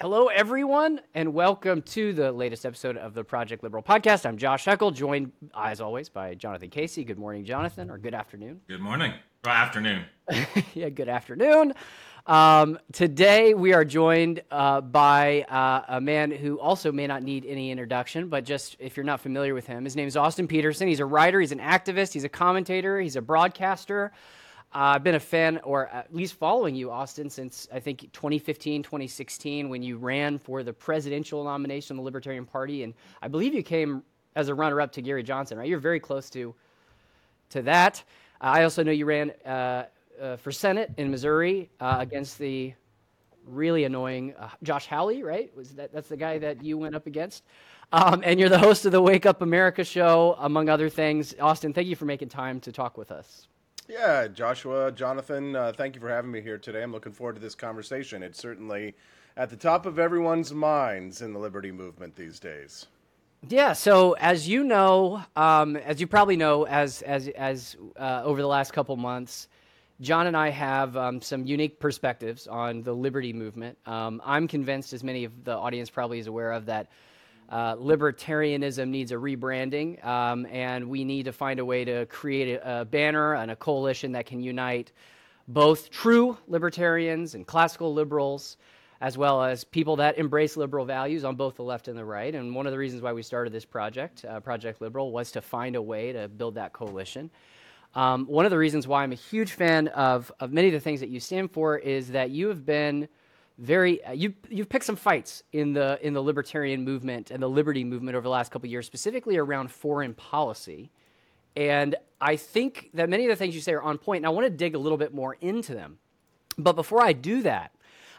Hello, everyone, and welcome to the latest episode of the Project Liberal podcast. I'm Josh Heckle, joined, as always, by Jonathan Casey. Good morning, Jonathan, or good afternoon. Good morning. Well, afternoon. yeah, good afternoon. Um, today, we are joined uh, by uh, a man who also may not need any introduction, but just if you're not familiar with him, his name is Austin Petersen. He's a writer, he's an activist, he's a commentator, he's a broadcaster. Uh, I've been a fan, or at least following you, Austin, since I think 2015, 2016, when you ran for the presidential nomination of the Libertarian Party, and I believe you came as a runner-up to Gary Johnson. Right? You're very close to to that. Uh, I also know you ran uh, uh for Senate in Missouri uh, against the really annoying uh, Josh Hawley. Right? Was that that's the guy that you went up against? Um, and you're the host of the Wake Up America show, among other things. Austin, thank you for making time to talk with us. Yeah, Joshua, Jonathan, uh, thank you for having me here today. I'm looking forward to this conversation. It's certainly at the top of everyone's minds in the liberty movement these days. Yeah. So as you know, um, as you probably know, as as as uh, over the last couple months, John and I have um, some unique perspectives on the liberty movement. Um, I'm convinced, as many of the audience probably is aware of, that uh, libertarianism needs a rebranding, um, and we need to find a way to create a, a, banner and a coalition that can unite both true libertarians and classical liberals, as well as people that embrace liberal values on both the left and the right. And one of the reasons why we started this project, uh, Project Liberal, was to find a way to build that coalition. Um, one of the reasons why I'm a huge fan of, of many of the things that you stand for is that you have been very uh, you you've picked some fights in the in the libertarian movement and the liberty movement over the last couple years, specifically around foreign policy. And I think that many of the things you say are on point, and I want to dig a little bit more into them. But before I do that,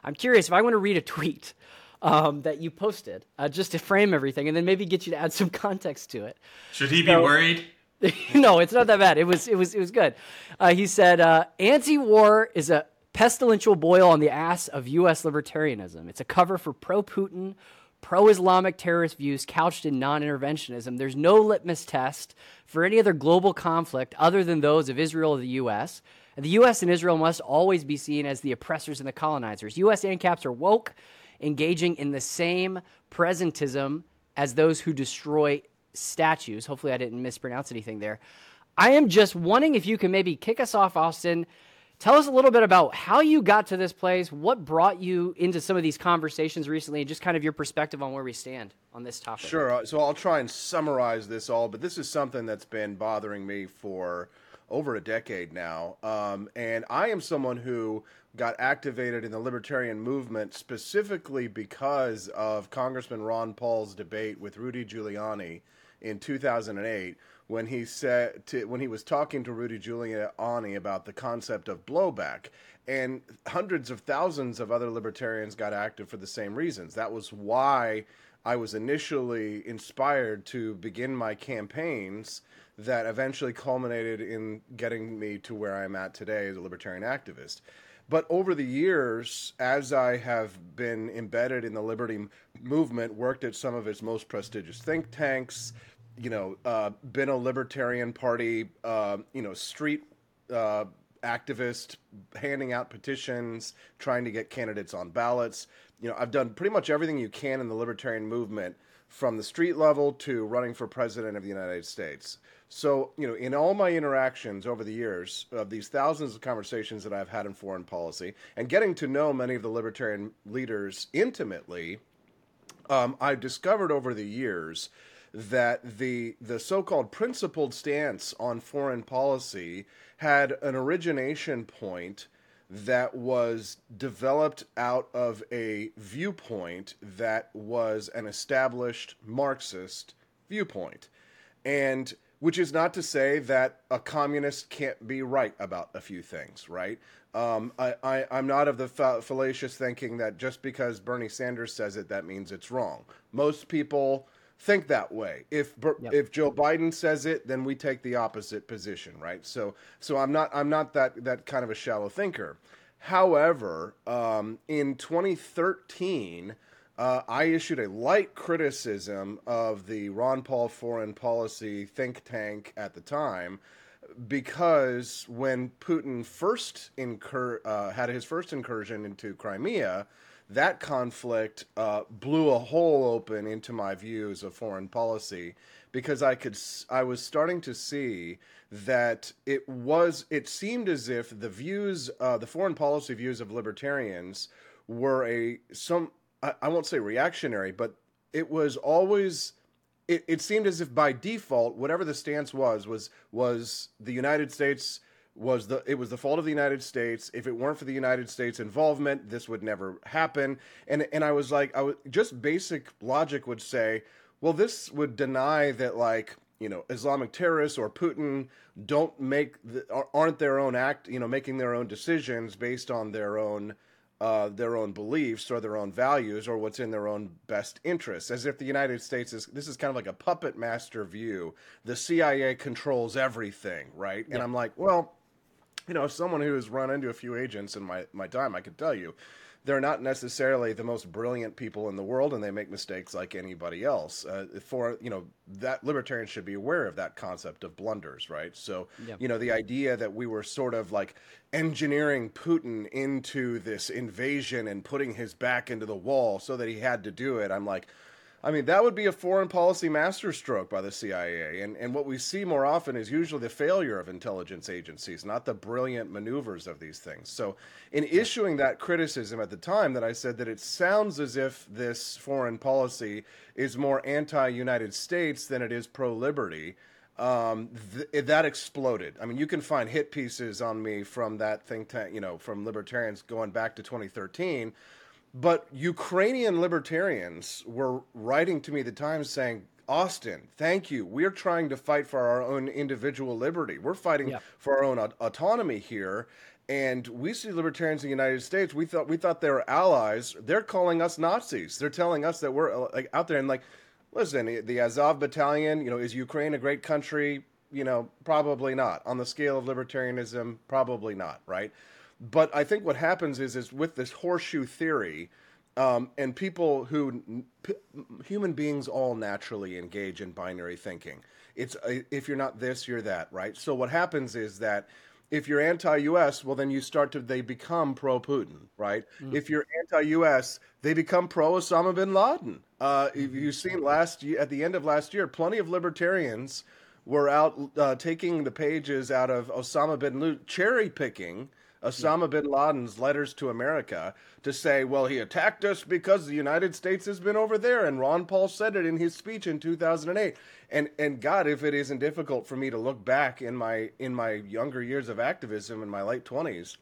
I'm curious if I want to read a tweet um, that you posted uh, just to frame everything, and then maybe get you to add some context to it. Should he so, be worried? no, it's not that bad. It was it was it was good. Uh, he said, uh, "Anti-war is a pestilential boil on the ass of U.S. libertarianism. It's a cover for pro Putin, pro Islamic terrorist views couched in non interventionism. There's no litmus test for any other global conflict other than those of Israel or the U.S. The U.S. and Israel must always be seen as the oppressors and the colonizers. U.S. ANCAPs are woke, engaging in the same presentism as those who destroy statues. Hopefully, I didn't mispronounce anything there. I am just wondering if you can maybe kick us off, Austin Tell us a little bit about how you got to this place, what brought you into some of these conversations recently, and just kind of your perspective on where we stand on this topic. Sure. Uh, so I'll try and summarize this all, but this is something that's been bothering me for over a decade now. Um, and I am someone who got activated in the libertarian movement specifically because of Congressman Ron Paul's debate with Rudy Giuliani in 2008 when he said to, when he was talking to Rudy Giuliani about the concept of blowback, and hundreds of thousands of other libertarians got active for the same reasons. That was why I was initially inspired to begin my campaigns that eventually culminated in getting me to where I'm at today as a libertarian activist. But over the years, as I have been embedded in the liberty movement, worked at some of its most prestigious think tanks, you know, uh, been a libertarian party, uh, you know, street uh, activist, handing out petitions, trying to get candidates on ballots. You know, I've done pretty much everything you can in the libertarian movement, from the street level to running for president of the United States. So, you know, in all my interactions over the years of these thousands of conversations that I've had in foreign policy and getting to know many of the libertarian leaders intimately, um, I've discovered over the years that the the so-called principled stance on foreign policy had an origination point that was developed out of a viewpoint that was an established Marxist viewpoint. And which is not to say that a communist can't be right about a few things, right? Um, I, am not of the fa- fallacious thinking that just because Bernie Sanders says it, that means it's wrong. Most people think that way. If yep. if Joe Biden says it, then we take the opposite position, right? So so I'm not I'm not that that kind of a shallow thinker. However, um, in 2013, uh, I issued a light criticism of the Ron Paul foreign policy think tank at the time because when Putin first incur uh, had his first incursion into Crimea, that conflict uh, blew a hole open into my views of foreign policy because I could I was starting to see that it was it seemed as if the views uh, the foreign policy views of libertarians were a some I, I won't say reactionary but it was always it, it seemed as if by default whatever the stance was was was the United States was the it was the fault of the United States if it weren't for the United States involvement this would never happen and and I was like I was just basic logic would say well, this would deny that, like, you know, Islamic terrorists or Putin don't make the, aren't their own act, you know, making their own decisions based on their own uh, their own beliefs or their own values or what's in their own best interests. As if the United States is this is kind of like a puppet master view. The CIA controls everything, right? Yeah. And I'm like, well, you know, someone who has run into a few agents in my my time, I can tell you they're not necessarily the most brilliant people in the world and they make mistakes like anybody else uh, for you know that libertarians should be aware of that concept of blunders right so yeah. you know the idea that we were sort of like engineering putin into this invasion and putting his back into the wall so that he had to do it i'm like I mean, that would be a foreign policy masterstroke by the CIA. And, and what we see more often is usually the failure of intelligence agencies, not the brilliant maneuvers of these things. So, in issuing that criticism at the time, that I said that it sounds as if this foreign policy is more anti United States than it is pro liberty. Um, th- that exploded. I mean, you can find hit pieces on me from that think tank, you know, from libertarians going back to 2013 but Ukrainian libertarians were writing to me at the time saying, Austin, thank you. We're trying to fight for our own individual liberty. We're fighting yeah. for our own autonomy here. And we see libertarians in the United States. We thought we thought they were allies. They're calling us Nazis. They're telling us that we're uh, like out there and like, listen, the Azov Battalion. You know, is Ukraine a great country? You know, probably not. On the scale of libertarianism, probably not. Right? But I think what happens is is with this horseshoe theory, um, and people who p- human beings all naturally engage in binary thinking. It's uh, if you're not this, you're that, right? So what happens is that if you're anti-U.S., well, then you start to they become pro-Putin, right? Mm. If you're anti-U.S., they become pro-Osama bin Laden. Uh, mm-hmm. You've seen last at the end of last year, plenty of libertarians were out uh, taking the pages out of Osama bin Laden, cherry picking Osama bin Laden's letters to America to say, well, he attacked us because the United States has been over there. And Ron Paul said it in his speech in 2008. And, and God, if it isn't difficult for me to look back in my, in my younger years of activism in my late 20s,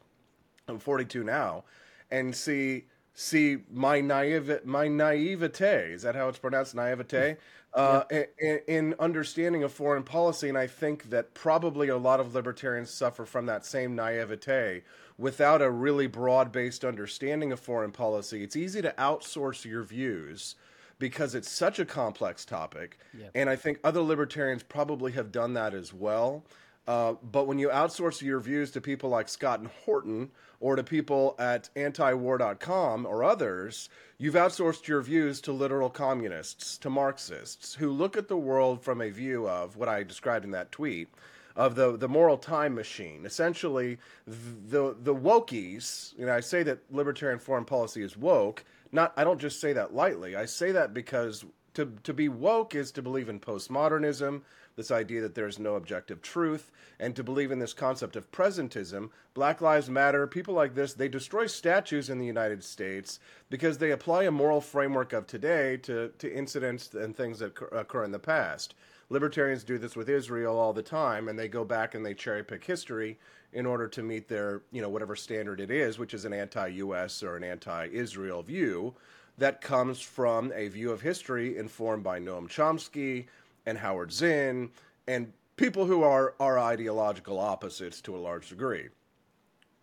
I'm 42 now, and see see my naive my naivete is that how it's pronounced naivete mm. Uh, in, in, understanding of foreign policy, and I think that probably a lot of libertarians suffer from that same naivete without a really broad based understanding of foreign policy. It's easy to outsource your views because it's such a complex topic, and I think other libertarians probably have done that as well. Uh, but when you outsource your views to people like Scott and Horton or to people at antiwar.com or others, you've outsourced your views to literal communists, to Marxists, who look at the world from a view of what I described in that tweet of the, the moral time machine. Essentially, the, the wokies, you know, I say that libertarian foreign policy is woke. Not, I don't just say that lightly. I say that because to, to be woke is to believe in postmodernism, this idea that there's no objective truth, and to believe in this concept of presentism. Black Lives Matter, people like this, they destroy statues in the United States because they apply a moral framework of today to, to incidents and things that occur in the past. Libertarians do this with Israel all the time, and they go back and they cherry pick history in order to meet their, you know, whatever standard it is, which is an anti US or an anti Israel view that comes from a view of history informed by Noam Chomsky, and Howard Zinn and people who are, are ideological opposites to a large degree.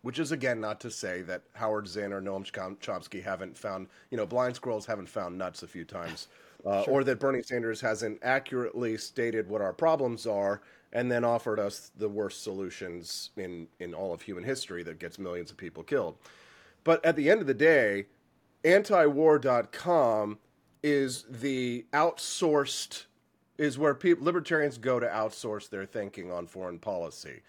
Which is again not to say that Howard Zinn or Noam Chomsky haven't found, you know, blind squirrels haven't found nuts a few times, uh, sure. or that Bernie Sanders hasn't accurately stated what our problems are and then offered us the worst solutions in, in all of human history that gets millions of people killed. But at the end of the day, antiwar.com is the outsourced is where people, libertarians go to outsource their thinking on foreign policy.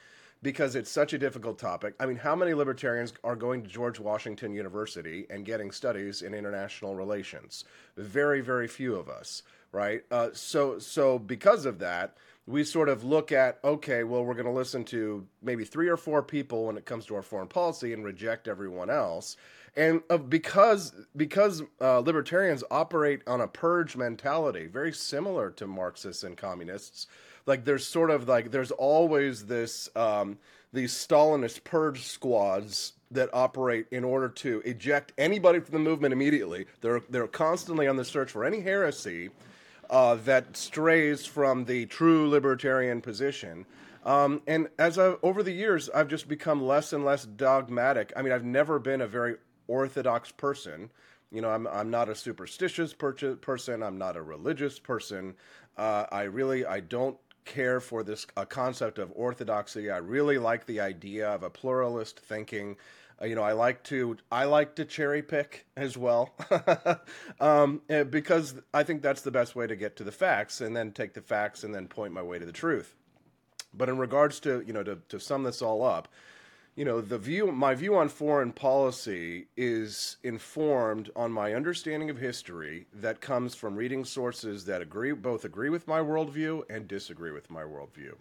because it's such a difficult topic. I mean, how many libertarians are going to George Washington University and getting studies in international relations? Very, very few of us, right? Uh, so, so because of that, we sort of look at okay, well, we're going to listen to maybe three or four people when it comes to our foreign policy and reject everyone else. And uh, because because uh, libertarians operate on a purge mentality, very similar to Marxists and communists, like there's sort of like there's always this um, these Stalinist purge squads that operate in order to eject anybody from the movement immediately. They're they're constantly on the search for any heresy uh, that strays from the true libertarian position. Um, and as I, over the years, I've just become less and less dogmatic. I mean, I've never been a very orthodox person. You know, I'm I'm not a superstitious per- person. I'm not a religious person. Uh, I really I don't care for this uh, concept of orthodoxy. I really like the idea of a pluralist thinking. Uh, you know, I like to I like to cherry pick as well, um, eh, because I think that's the best way to get to the facts, and then take the facts and then point my way to the truth. But in regards to you know to to sum this all up, you know the view my view on foreign policy is informed on my understanding of history that comes from reading sources that agree both agree with my worldview and disagree with my worldview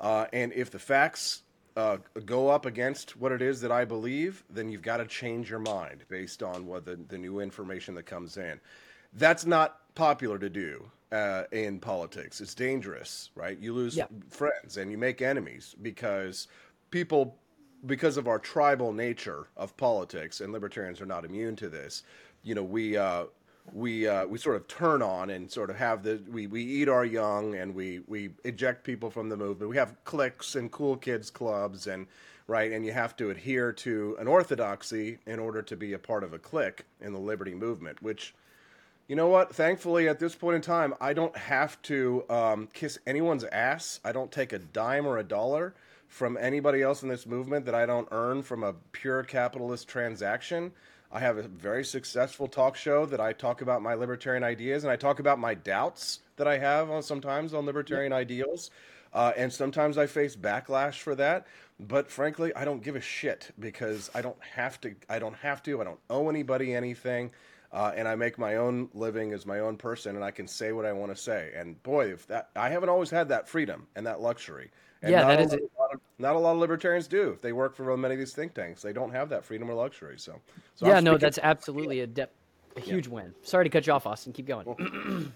uh, and if the facts uh, go up against what it is that I believe, then you've got to change your mind based on what the, the new information that comes in. That's not popular to do uh, in politics. It's dangerous, right? You lose yeah. friends and you make enemies because people because of our tribal nature of politics, and libertarians are not immune to this. You know, we uh, we uh, we sort of turn on and sort of have the we, we eat our young and we we eject people from the movement. We have cliques and cool kids clubs and right, and you have to adhere to an orthodoxy in order to be a part of a clique in the liberty movement, which. You know what? Thankfully, at this point in time, I don't have to um, kiss anyone's ass. I don't take a dime or a dollar from anybody else in this movement that I don't earn from a pure capitalist transaction. I have a very successful talk show that I talk about my libertarian ideas and I talk about my doubts that I have on sometimes on libertarian ideals. Uh, and sometimes I face backlash for that, but frankly, I don't give a shit because I don't have to. I don't have to. I don't owe anybody anything, uh, and I make my own living as my own person, and I can say what I want to say. And boy, if that I haven't always had that freedom and that luxury. And yeah, that is. Of, not a lot of libertarians do. If they work for many of these think tanks, they don't have that freedom or luxury. So, so yeah, no, that's absolutely a, de- a huge yeah. win. Sorry to cut you off, Austin. Keep going.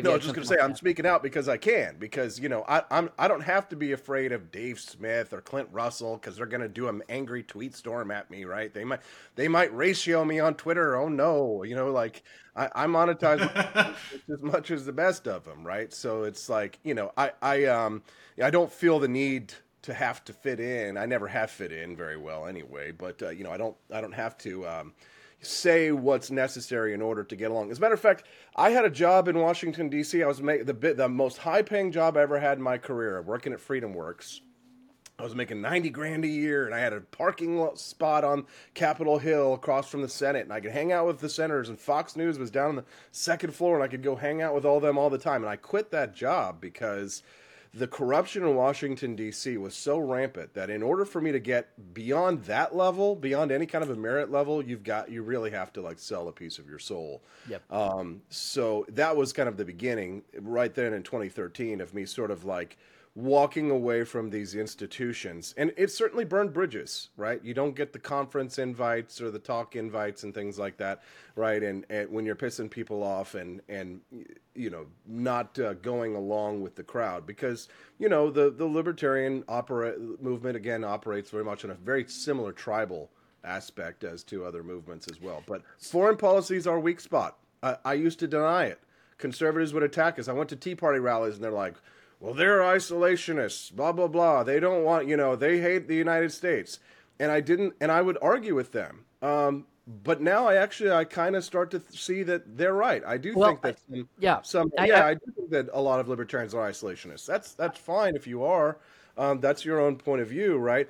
No, I was just going to say I'm speaking out because I can because you know I I'm I don't have to be afraid of Dave Smith or Clint Russell because they're going to do an angry tweet storm at me, right? They might they might ratio me on Twitter. Oh no, you know, like I, I monetize as much as the best of them, right? So it's like you know I I um I don't feel the need to have to fit in. I never have fit in very well anyway, but uh, you know, I don't I don't have to um, say what's necessary in order to get along. As a matter of fact, I had a job in Washington D.C. I was make, the the most high paying job I ever had in my career, working at Freedom Works. I was making 90 grand a year and I had a parking spot on Capitol Hill across from the Senate and I could hang out with the senators and Fox News was down on the second floor and I could go hang out with all them all the time and I quit that job because the corruption in Washington D.C. was so rampant that in order for me to get beyond that level, beyond any kind of a merit level, you've got you really have to like sell a piece of your soul. Yep. Um, so that was kind of the beginning, right then in 2013, of me sort of like walking away from these institutions. And it certainly burned bridges, right? You don't get the conference invites or the talk invites and things like that, right? And, and when you're pissing people off and, and you know, not uh, going along with the crowd because, you know, the, the libertarian opera movement, again, operates very much in a very similar tribal aspect as to other movements as well. But foreign policy is our weak spot. I, I used to deny it. Conservatives would attack us. I went to Tea Party rallies and they're like, well, they're isolationists, blah, blah, blah. They don't want, you know, they hate the United States. And I didn't, and I would argue with them. Um, but now I actually, I kind of start to th- see that they're right. I do well, think that some, yeah, some, I, yeah, I, I do think that a lot of libertarians are isolationists. That's, that's fine if you are. Um, that's your own point of view, right?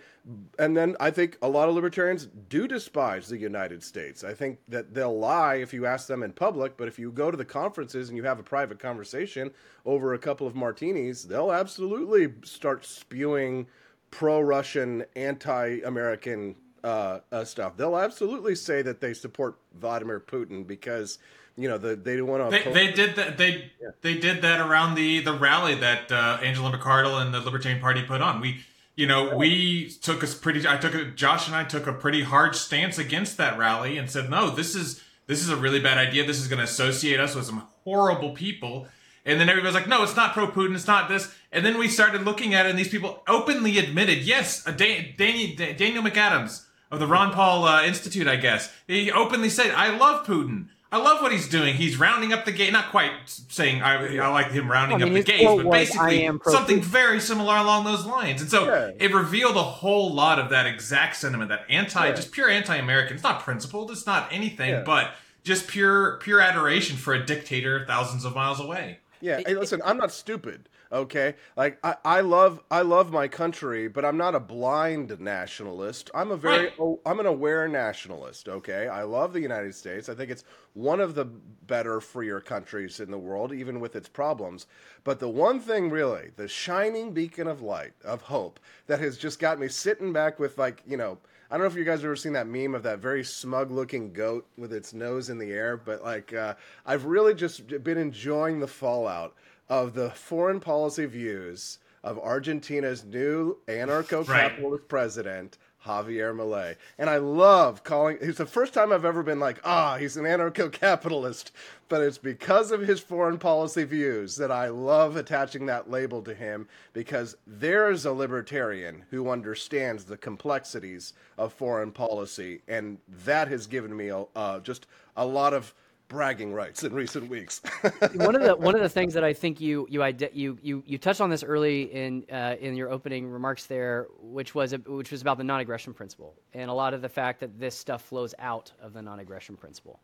And then I think a lot of libertarians do despise the United States. I think that they'll lie if you ask them in public, but if you go to the conferences and you have a private conversation over a couple of martinis, they'll absolutely start spewing pro-Russian, anti-American uh, uh, stuff. They'll absolutely say that they support Vladimir Putin because you know the, they want to. They, they, did that. They yeah. they did that around the the rally that uh, Angela McArdle and the Libertarian Party put on. We you know we took a pretty. I took a, Josh and I took a pretty hard stance against that rally and said no. This is this is a really bad idea. This is going to associate us with some horrible people. And then everybody's like, no, it's not pro Putin. It's not this. And then we started looking at it, and these people openly admitted, yes, Dan- Dan- Daniel McAdams of the Ron Paul uh, Institute, I guess, he openly said, I love Putin. I love what he's doing. He's rounding up the gate. Not quite saying I, I like him rounding I mean, up the gays, but basically something very similar along those lines. And so yeah. it revealed a whole lot of that exact sentiment, that anti, yeah. just pure anti-American. It's not principled. It's not anything, yeah. but just pure, pure adoration for a dictator thousands of miles away. Yeah. Hey, listen, I'm not stupid. Okay, like I, I love I love my country, but I'm not a blind nationalist. I'm a very right. oh, I'm an aware nationalist. Okay, I love the United States. I think it's one of the better, freer countries in the world, even with its problems. But the one thing, really, the shining beacon of light of hope that has just got me sitting back with like you know. I don't know if you guys have ever seen that meme of that very smug looking goat with its nose in the air, but like uh, I've really just been enjoying the fallout of the foreign policy views of Argentina's new anarcho capitalist right. president, Javier Milei. And I love calling it's the first time I've ever been like, ah, he's an anarcho capitalist. But it's because of his foreign policy views that I love attaching that label to him because there's a libertarian who understands the complexities of foreign policy. And that has given me uh, just a lot of bragging rights in recent weeks. one of the one of the things that I think you you you you you touched on this early in uh, in your opening remarks there, which was which was about the non-aggression principle and a lot of the fact that this stuff flows out of the non-aggression principle.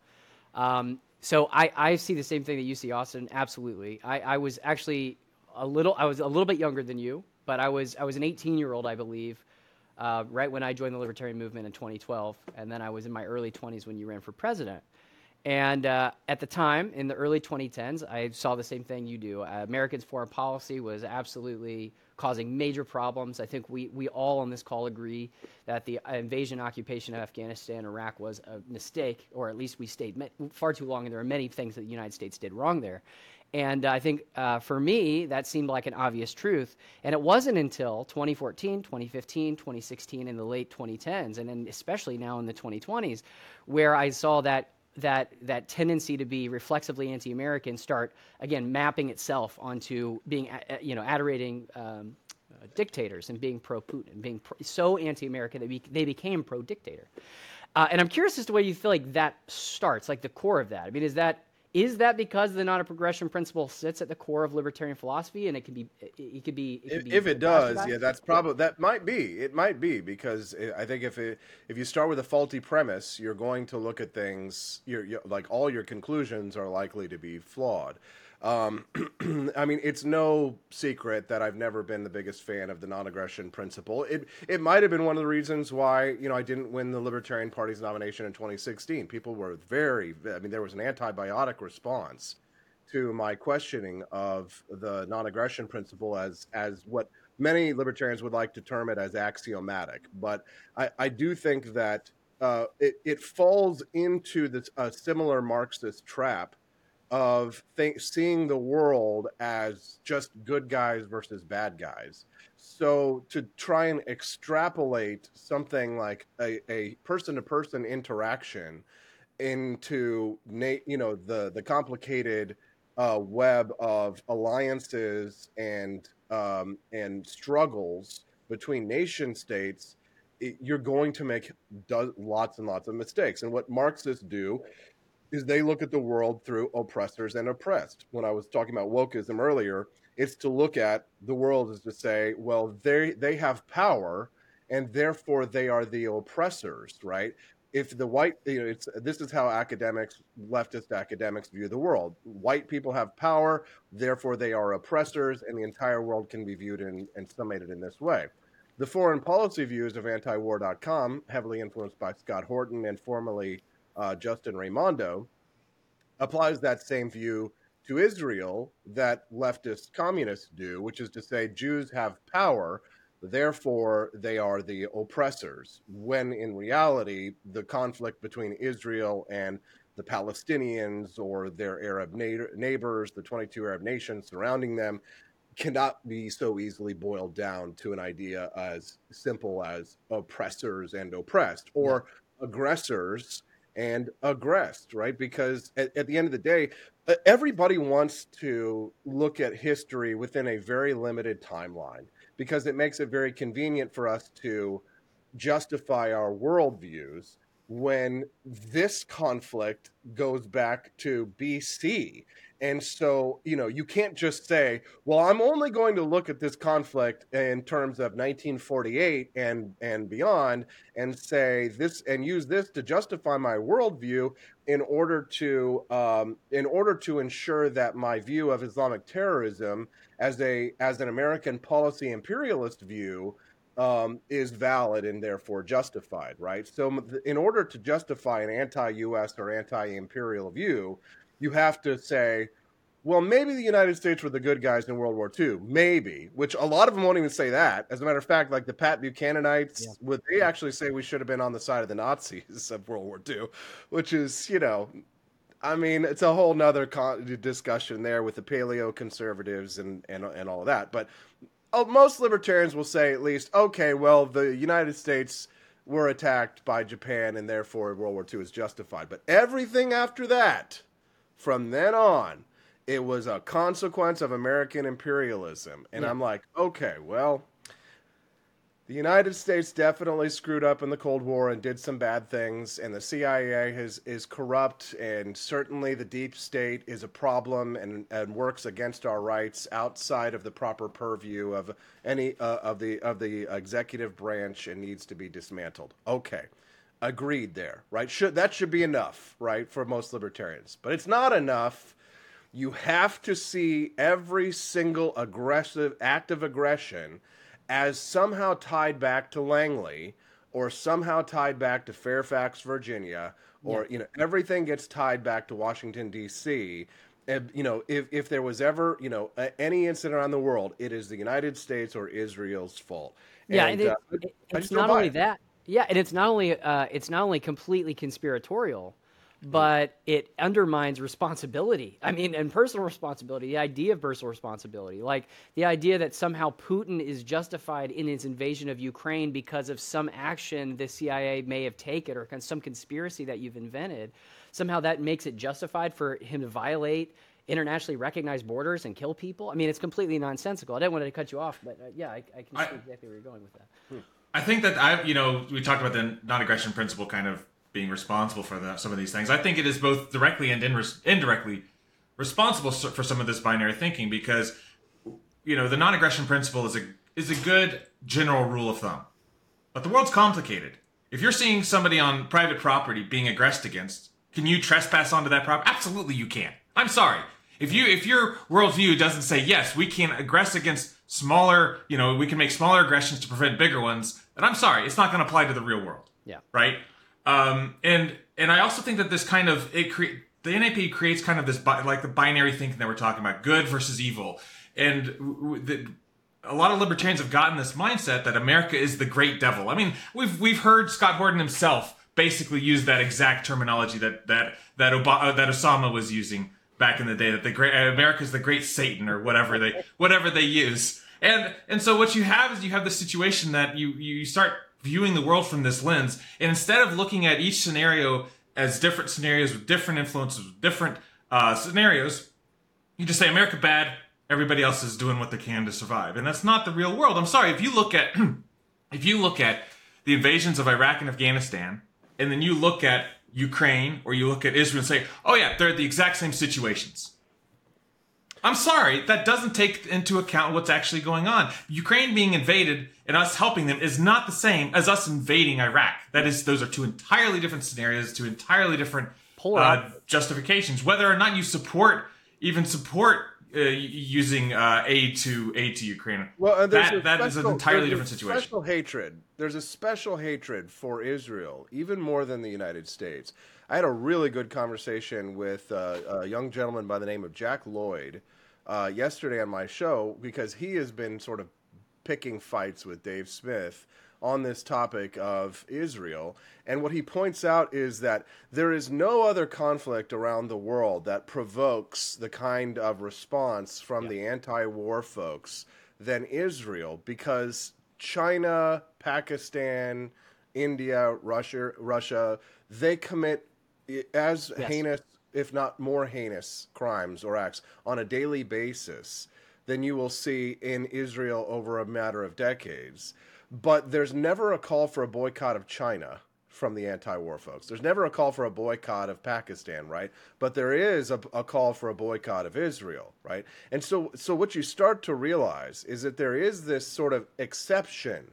Um, so I, I see the same thing that you see, Austin. Absolutely. I, I was actually a little I was a little bit younger than you, but I was I was an 18 year old, I believe. Uh, right when I joined the libertarian movement in 2012, and then I was in my early 20s when you ran for president. And uh, at the time, in the early 2010s, I saw the same thing you do. Uh, Americans' foreign policy was absolutely causing major problems. I think we, we all on this call agree that the invasion occupation of Afghanistan and Iraq was a mistake, or at least we stayed far too long, and there are many things that the United States did wrong there. And uh, I think uh, for me, that seemed like an obvious truth. And it wasn't until 2014, 2015, 2016, in the late 2010s, and then especially now in the 2020s, where I saw that that that tendency to be reflexively anti-American start again mapping itself onto being you know adorating um, uh, dictators and being pro-Putin, being pro- so anti-American that they became pro-dictator. Uh, and I'm curious as to where you feel like that starts, like the core of that. I mean, is that is that because the non-aggression principle sits at the core of libertarian philosophy, and it could be, it could be, it could be if it does, yeah, that's probably that might be, it might be because I think if it if you start with a faulty premise, you're going to look at things, you're, you're like all your conclusions are likely to be flawed. Um, I mean, it's no secret that I've never been the biggest fan of the non-aggression principle. It it might have been one of the reasons why you know I didn't win the Libertarian Party's nomination in 2016. People were very, I mean, there was an antibiotic response to my questioning of the non-aggression principle as as what many libertarians would like to term it as axiomatic. But I, I do think that uh, it, it falls into this a similar Marxist trap of seeing the world as just good guys versus bad guys. So to try and extrapolate something like a person to person interaction into you know the the complicated uh, web of alliances and um, and struggles between nation states, it, you're going to make do- lots and lots of mistakes. And what Marxists do is they look at the world through oppressors and oppressed. When I was talking about wokeism earlier, it's to look at the world as to say, well, they they have power and therefore they are the oppressors, right? If the white, you know, it's this is how academics, leftist academics view the world. White people have power, therefore they are oppressors, and the entire world can be viewed in, and summated in this way. The foreign policy views of antiwar.com, heavily influenced by Scott Horton and formerly uh, Justin Raimondo, applies that same view to Israel that leftist communists do, which is to say Jews have power, Therefore, they are the oppressors. When in reality, the conflict between Israel and the Palestinians or their Arab na- neighbors, the 22 Arab nations surrounding them, cannot be so easily boiled down to an idea as simple as oppressors and oppressed or yeah. aggressors and aggressed, right? Because at, at, the end of the day, everybody wants to look at history within a very limited timeline because it makes it very convenient for us to justify our worldviews when this conflict goes back to BC. And so, you know, you can't just say, well, I'm only going to look at this conflict in terms of 1948 and, and beyond and say this and use this to justify my worldview in order to um, in order to ensure that my view of Islamic terrorism as a as an American policy imperialist view um, is valid and therefore justified, right? So, in order to justify an anti-U.S. or anti-imperial view, you have to say, well, maybe the United States were the good guys in World War II, maybe. Which a lot of them won't even say that. As a matter of fact, like the Pat Buchananites, yeah. would they actually say we should have been on the side of the Nazis of World War II, which is, you know, I mean, it's a whole nother con- discussion there with the paleo conservatives and, and and all of that. But oh, most libertarians will say at least, okay, well, the United States were attacked by Japan, and therefore World War II is justified. But everything after that, from then on, it was a consequence of American imperialism. And yeah. I'm like, okay, well, the United States definitely screwed up in the Cold War and did some bad things, and the CIA has, is corrupt, and certainly the deep state is a problem and, and works against our rights outside of the proper purview of any uh, of the of the executive branch and needs to be dismantled. Okay, agreed there, right? Should that should be enough, right, for most libertarians, but it's not enough. You have to see every single aggressive act of aggression as somehow tied back to Langley or somehow tied back to Fairfax, Virginia, or yeah. you know everything gets tied back to Washington D.C. And, you know, if, if there was ever, you know, any incident around the world, it is the United States or Israel's fault. Yeah, and, and it, uh, it, it's not only it. that. Yeah, and it's not only uh, it's not only completely conspiratorial, but it undermines responsibility. I mean, and personal responsibility, the idea of personal responsibility, like the idea that somehow Putin is justified in his invasion of Ukraine because of some action the CIA may have taken or some conspiracy that you've invented. Somehow that makes it justified for him to violate internationally recognized borders and kill people. I mean, it's completely nonsensical. I didn't want to cut you off, but uh, yeah, I, I can see I, exactly where you're going with that. I think that I, you know, we talked about the non-aggression principle kind of being responsible for the, some of these things. I think it is both directly and indirectly responsible for some of this binary thinking because you know the non-aggression principle is a is a good general rule of thumb. But the world's complicated. If you're seeing somebody on private property being aggressed against, can you trespass onto that property? Absolutely, you can. I'm sorry. If you if your worldview doesn't say yes, we can aggress against smaller, you know, we can make smaller aggressions to prevent bigger ones, then I'm sorry, it's not going to apply to the real world. Yeah. Right. Um, and and I also think that this kind of it create the NAP creates kind of this bi- like the binary thinking that we're talking about, good versus evil, and the, a lot of libertarians have gotten this mindset that America is the great devil. I mean, we've we've heard Scott Horton himself basically use that exact terminology that that that Obama, uh, that Osama was using back in the day that the great America is the great Satan or whatever they whatever they use. And and so what you have is you have the situation that you you start viewing the world from this lens. And instead of looking at each scenario as different scenarios with different influences, with different uh, scenarios, you just say America bad, everybody else is doing what they can to survive. And that's not the real world. I'm sorry, if you look at if you look at the invasions of Iraq and Afghanistan, and then you look at Ukraine or you look at Israel and say, oh yeah, they're the exact same situations. I'm sorry, that doesn't take into account what's actually going on. Ukraine being invaded and us helping them is not the same as us invading Iraq. That is, those are two entirely different scenarios, two entirely different uh, justifications. Whether or not you support, even support uh, using uh, aid to aid to Ukraine, well, that that special, is an entirely different situation. Special hatred. There's a special hatred for Israel, even more than the United States. I had a really good conversation with uh, a young gentleman by the name of Jack Lloyd uh, yesterday on my show because he has been sort of picking fights with Dave Smith on this topic of Israel. And what he points out is that there is no other conflict around the world that provokes the kind of response from yeah. the anti war folks than Israel because China, Pakistan, India, Russia, Russia, they commit as yes. heinous, if not more heinous, crimes or acts on a daily basis than you will see in Israel over a matter of decades. But there's never a call for a boycott of China from the anti-war folks. There's never a call for a boycott of Pakistan, right? But there is a, a, call for a boycott of Israel, right? And so, so what you start to realize is that there is this sort of exception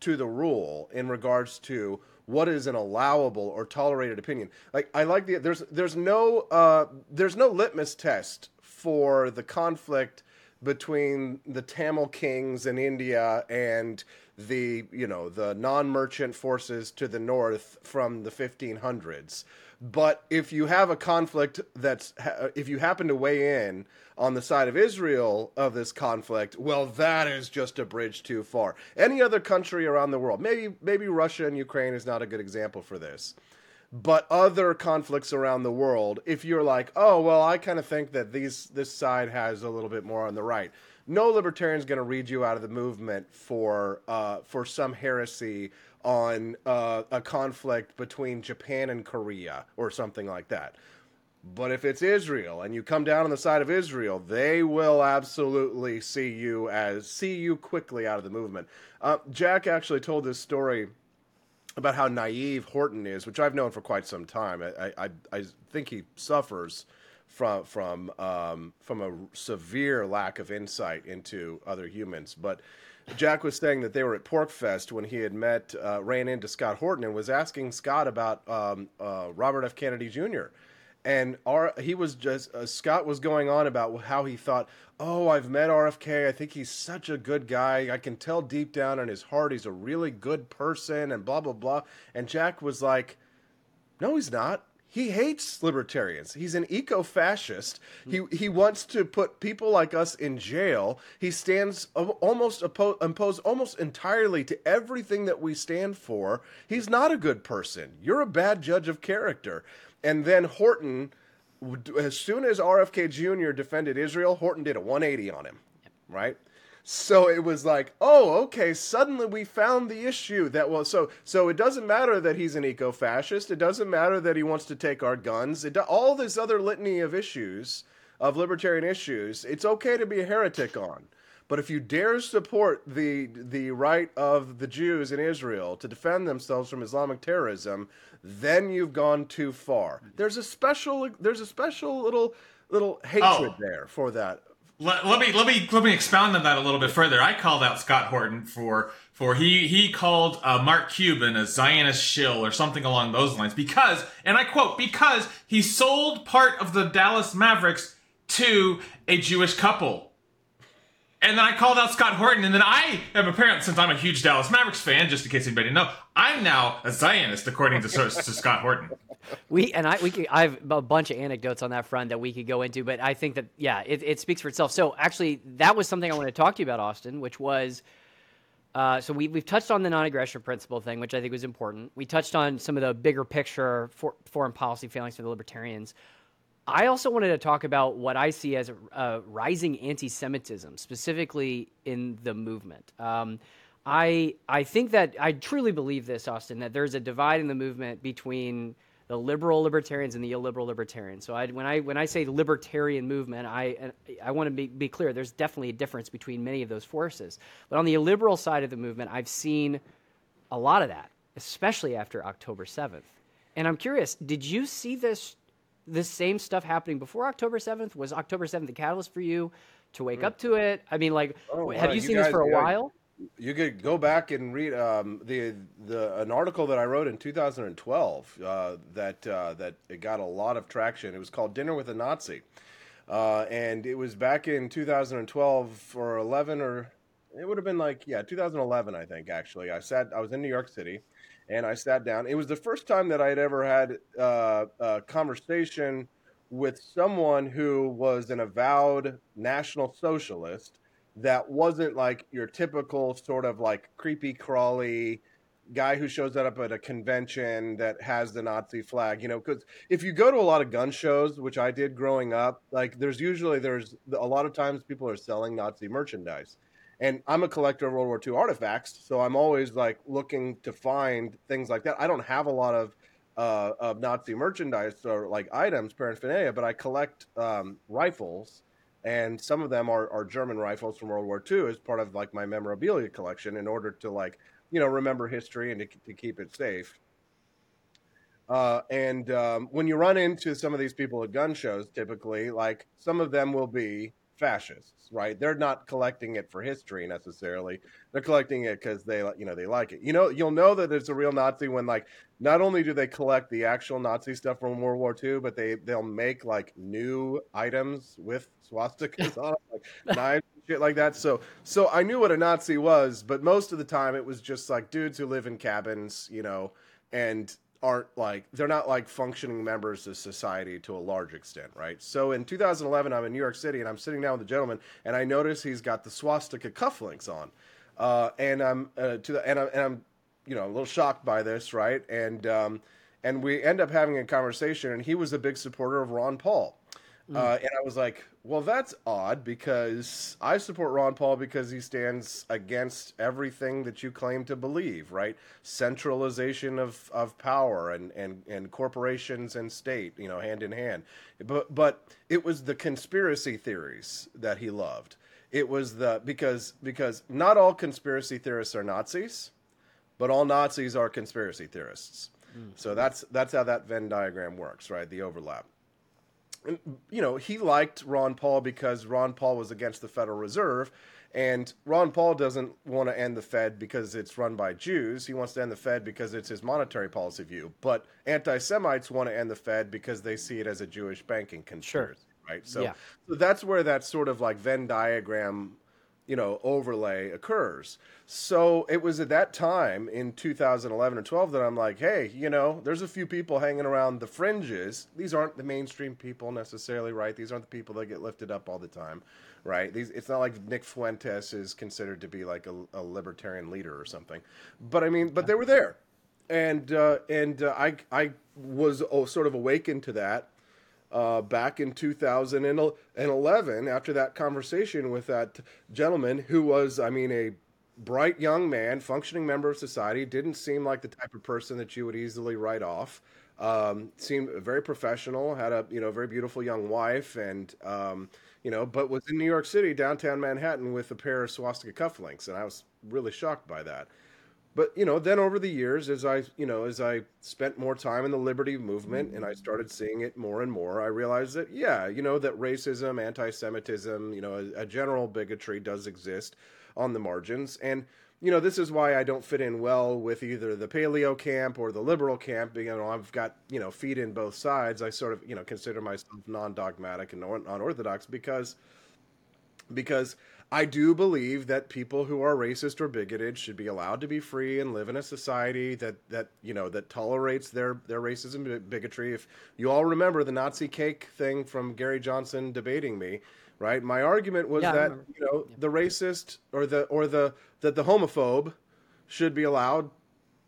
to the rule in regards to what is an allowable or tolerated opinion. Like I like the there's there's no uh, there's no litmus test for the conflict between the Tamil kings in India and the you know the non-merchant forces to the north from the 1500s but if you have a conflict that's if you happen to weigh in on the side of Israel of this conflict well that is just a bridge too far any other country around the world maybe maybe Russia and Ukraine is not a good example for this but other conflicts around the world if you're like oh well I kind of think that these this side has a little bit more on the right no libertarian is going to read you out of the movement for uh, for some heresy on uh, a conflict between Japan and Korea or something like that. But if it's Israel and you come down on the side of Israel, they will absolutely see you as see you quickly out of the movement. Uh, Jack actually told this story about how naive Horton is, which I've known for quite some time. I I, I think he suffers from from um, from a severe lack of insight into other humans. But Jack was saying that they were at PorcFest when he had met uh, ran into Scott Horton and was asking Scott about um, uh, Robert F. Kennedy Jr. And our, he was just uh, Scott was going on about how he thought, oh, I've met RFK. I think he's such a good guy. I can tell deep down in his heart he's a really good person, and blah blah blah. And Jack was like, no, he's not he hates libertarians. He's an eco-fascist. He he wants to put people like us in jail. He stands almost oppo- opposed almost entirely to everything that we stand for. He's not a good person. You're a bad judge of character. And then Horton, as soon as RFK Jr. defended Israel, Horton did a 180 on him, right? So it was like, oh, okay, suddenly we found the issue that well so so it doesn't matter that he's an eco-fascist, it doesn't matter that he wants to take our guns, it all this other litany of issues of libertarian issues, it's okay to be a heretic on. But if you dare support the the right of the Jews in Israel to defend themselves from Islamic terrorism, then you've gone too far. There's a special there's a special little little hatred oh. there for that let, let, me let me let me expound on that a little bit further. I called out Scott Horton for for he he called uh, Mark Cuban a Zionist shill or something along those lines because, and I quote, because he sold part of the Dallas Mavericks to a Jewish couple. And then I called out Scott Horton, and then I am apparently, since I'm a huge Dallas Mavericks fan, just in case anybody didn't know, I'm now a Zionist according to, to Scott Horton. We and I we could, I have a bunch of anecdotes on that front that we could go into, but I think that yeah, it, it speaks for itself. So actually, that was something I wanted to talk to you about, Austin, which was. Uh, so we, we've touched on the non-aggression principle thing, which I think was important. We touched on some of the bigger picture for, foreign policy failings for the libertarians. I also wanted to talk about what I see as rising anti-Semitism, specifically in the movement. Um, I I think that I truly believe this, Austin, that there's a divide in the movement between the liberal libertarians and the illiberal libertarians. So I, when I when I say libertarian movement, I I want to be, be clear. There's definitely a difference between many of those forces. But on the illiberal side of the movement, I've seen a lot of that, especially after October 7th. And I'm curious, did you see this this same stuff happening before October 7th? Was October 7th the catalyst for you to wake mm. up to it? I mean, like, oh, have you, you seen guys, this for a yeah, while? You could go back and read um, the the an article that I wrote in 2012 uh, that uh, that it got a lot of traction. It was called "Dinner with a Nazi," uh, and it was back in 2012 or 11 or it would have been like yeah 2011 I think actually. I sat I was in New York City and I sat down. It was the first time that I had ever had uh, a conversation with someone who was an avowed National Socialist that wasn't like your typical sort of like creepy crawly guy who shows up at a convention that has the Nazi flag, you know, because if you go to a lot of gun shows, which I did growing up, like there's usually there's a lot of times people are selling Nazi merchandise. And I'm a collector of World War II artifacts, so I'm always like looking to find things like that. I don't have a lot of uh, of Nazi merchandise or like items, paraphernalia, but I collect um, rifles, and some of them are, are German rifles from World War II as part of like my memorabilia collection in order to like you know remember history and to, to keep it safe. Uh, and um, when you run into some of these people at gun shows, typically, like some of them will be fascists, right? They're not collecting it for history necessarily. They're collecting it because they, you know, they like it. You know, you'll know that it's a real Nazi when, like, not only do they collect the actual Nazi stuff from World War II, but they they'll make like new items with swastikas on, like knives shit like that. So so I knew what a Nazi was, but most of the time it was just like dudes who live in cabins, you know, and aren't like they're not like functioning members of society to a large extent, right? So in 2011, I'm in New York City and I'm sitting down with a gentleman, and I notice he's got the swastika cufflinks on, uh, and I'm uh, to the and I'm, and I'm you know a little shocked by this, right? And um, and we end up having a conversation, and he was a big supporter of Ron Paul. Mm. Uh, and I was like, well, that's odd because I support Ron Paul because he stands against everything that you claim to believe, right? Centralization of, of power and, and, and corporations and state, you know, hand in hand. But, but it was the conspiracy theories that he loved. It was the because because not all conspiracy theorists are Nazis, but all Nazis are conspiracy theorists. Mm. So that's that's how that Venn diagram works, right? The overlap you know, he liked Ron Paul because Ron Paul was against the Federal Reserve. And Ron Paul doesn't want to end the Fed because it's run by Jews. He wants to end the Fed because it's his monetary policy view. But anti Semites want to end the Fed because they see it as a Jewish banking conspiracy, sure. right? So, yeah. so that's where that sort of like Venn diagram you know overlay occurs. So it was at that time in 2011 or 12 that i'm like hey you know there's a few people hanging around the fringes. These aren't the mainstream people necessarily right? These aren't the people that get lifted up all the time right? These it's not like nick fuentes is considered to be like a, a libertarian leader or something. But i mean but they were there. And uh, and uh, i i was oh, sort of awakened to that uh, back in 2011 after that conversation with that gentleman who was, I mean, a bright young man, functioning member of society, didn't seem like the type of person that you would easily write off. Um, seemed very professional, had a you know very beautiful young wife, and um, you know, but was in New York City, downtown Manhattan, with a pair of swastika cufflinks, and I was really shocked by that but you know then over the years as i you know as i spent more time in the liberty movement and i mm. started seeing it more and more i realized that yeah you know that racism anti-semitism you know a, a general bigotry does exist on the margins. And you know this is why i don't fit in well with either the paleo camp or the liberal camp you know i've got you know feet in both sides. I sort of you know consider myself non-dogmatic and non-orthodox because because I do believe that people who are racist or bigoted should be allowed to be free and live in a society that that you know that tolerates their their racism and bigotry. If you all remember the Nazi cake thing from Gary Johnson debating me, right? My argument was yeah, that you know yeah. the racist or the or the that the homophobe should be allowed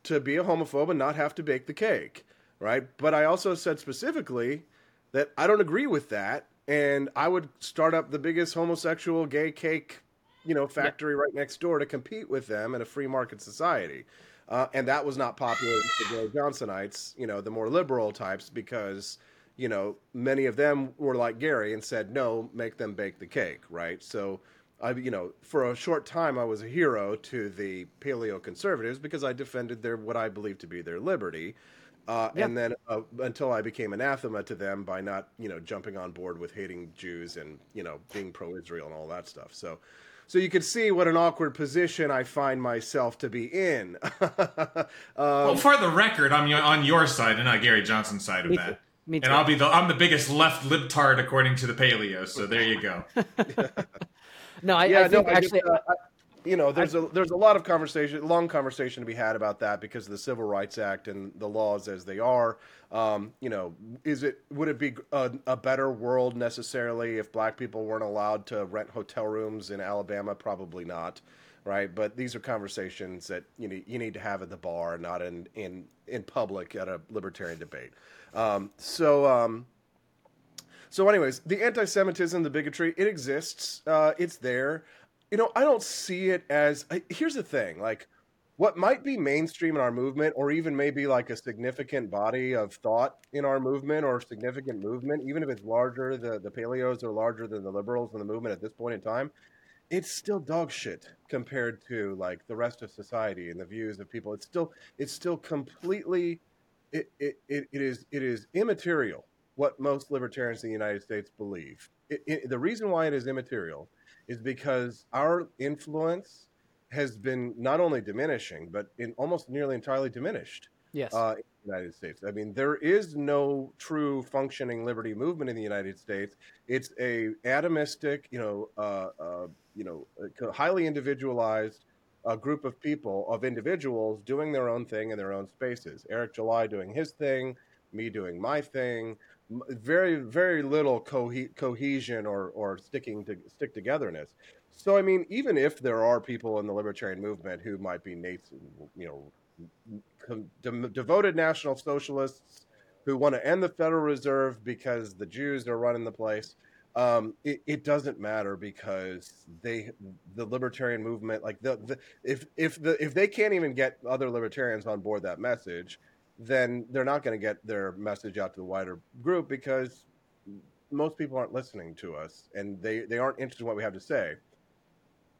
to be a homophobe and not have to bake the cake, right? But I also said specifically that I don't agree with that and I would start up the biggest homosexual gay cake, you know, factory right next door to compete with them in a free market society. Uh, and that was not popular with the Gary Johnsonites, you know, the more liberal types, because you know many of them were like Gary and said, "No, make them bake the cake." Right. So, I, you know, for a short time, I was a hero to the paleo conservatives because I defended their what I believe to be their liberty. Uh, yeah. And then uh, until I became anathema to them by not, you know, jumping on board with hating Jews and you know being pro-Israel and all that stuff. So, so you can see what an awkward position I find myself to be in. um, well, for the record, I'm on your side and not Gary Johnson's side of that. Me too. And I'll be the I'm the biggest left libtard according to the paleo. So there you go. no, I, yeah, I think no, actually. I, just, uh, you know, there's a there's a lot of conversation, long conversation to be had about that because of the Civil Rights Act and the laws as they are. Um, you know, is it would it be a, a, better world necessarily if black people weren't allowed to rent hotel rooms in Alabama? Probably not, right? But these are conversations that you know you need to have at the bar, not in in in public at a libertarian debate. Um, so. Um, so, anyways, the anti-Semitism, the bigotry, it exists. Uh, it's there you know, I don't see it as. Here's the thing: like, what might be mainstream in our movement, or even maybe like a significant body of thought in our movement, or significant movement, even if it's larger, the the paleos are larger than the liberals in the movement at this point in time. It's still dog shit compared to like the rest of society and the views of people. It's still it's still completely it, it, it, it is it is immaterial what most libertarians in the United States believe. It, it, the reason why it is immaterial is because our influence has been not only diminishing, but in almost nearly entirely diminished. Yes. Uh, in the United States. I mean, there is no true functioning liberty movement in the United States. It's a atomistic, you know, uh, uh, you know, highly individualized uh, group of people, of individuals doing their own thing in their own spaces. Eric July doing his thing, me doing my thing, very very little co- cohesion or or sticking to stick togetherness. So I mean, even if there are people in the libertarian movement who might be Nate's, you know, de- devoted national socialists who want to end the Federal Reserve because the Jews are running the place. Um, it, it, doesn't matter because they the libertarian movement like the, the if if the if they can't even get other libertarians on board that message then they're not going to get their message out to the wider group because most people aren't listening to us and they, they aren't interested in what we have to say.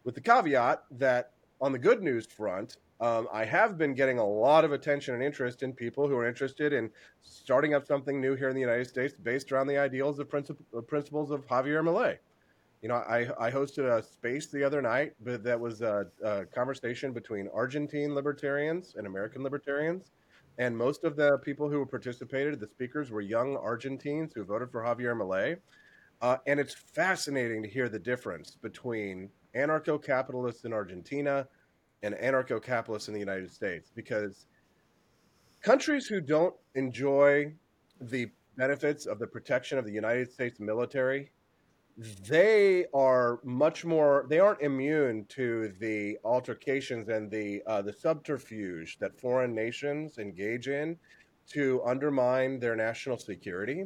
With the caveat that on the good news front, um, I have been getting a lot of attention and interest in people who are interested in starting up something new here in the United States based around the ideals of princip- principles of Javier Milei. You know, I, I hosted a space the other night, but that was a, a conversation between Argentine libertarians and American libertarians and most of the people who participated, the speakers, were young Argentines who voted for Javier Milei. Uh, and it's fascinating to hear the difference between anarcho capitalists in Argentina and anarcho capitalists in the United States because countries who don't enjoy the benefits of the protection of the United States military they are much more they aren't immune to the altercations and the uh, the subterfuge that foreign nations engage in to undermine their national security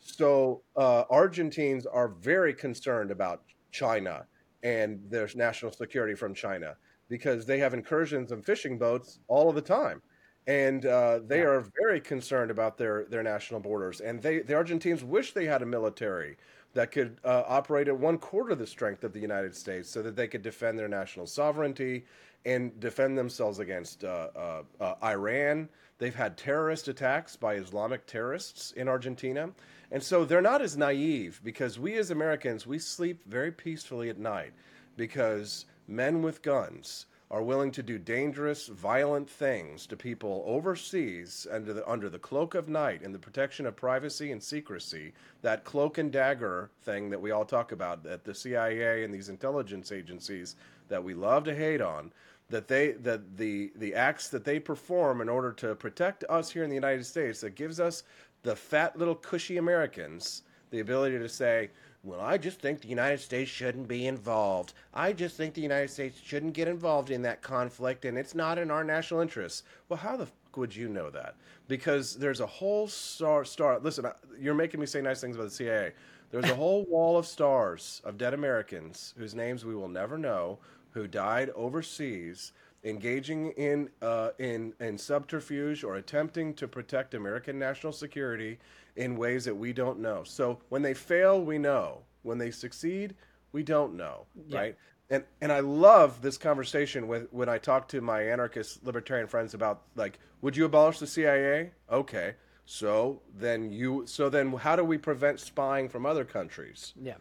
so uh, argentines are very concerned about china and their national security from china because they have incursions of fishing boats all of the time and uh, they yeah. are very concerned about their, their national borders. And they the Argentines wish they had a military that could uh, operate at one quarter the strength of the United States so that they could defend their national sovereignty and defend themselves against uh, uh, uh, Iran. They've had terrorist attacks by Islamic terrorists in Argentina. And so they're not as naive because we as Americans, we sleep very peacefully at night because men with guns are willing to do dangerous, violent things to people overseas under the under the cloak of night and the protection of privacy and secrecy, that cloak and dagger thing that we all talk about, that the CIA and these intelligence agencies that we love to hate on, that they that the the acts that they perform in order to protect us here in the United States that gives us the fat little cushy Americans the ability to say well, I just think the United States shouldn't be involved. I just think the United States shouldn't get involved in that conflict, and it's not in our national interests. Well, how the fuck would you know that? Because there's a whole star. star listen, you're making me say nice things about the CIA. There's a whole wall of stars of dead Americans whose names we will never know, who died overseas engaging in uh, in in subterfuge or attempting to protect American national security in ways that we don't know. So when they fail, we know. When they succeed, we don't know, yeah. right? And and I love this conversation with when I talk to my anarchist libertarian friends about like, would you abolish the CIA? Okay. So then you so then how do we prevent spying from other countries? Yeah.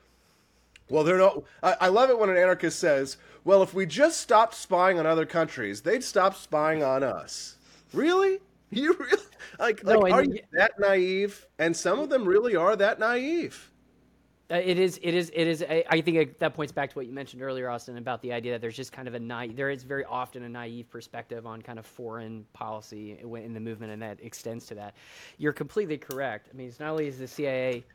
Well, they're not. I, I, love it when an anarchist says, "Well, if we just stopped spying on other countries, they'd stop spying on us." Really? You really like? No, like are you that naive? And some of them really are that naive. Uh, it is. It is. It is. I, I think that points back to what you mentioned earlier, Austin, about the idea that there's just kind of a naive. There is very often a naive perspective on kind of foreign policy in the movement, and that extends to that. You're completely correct. I mean, it's not only is the CIA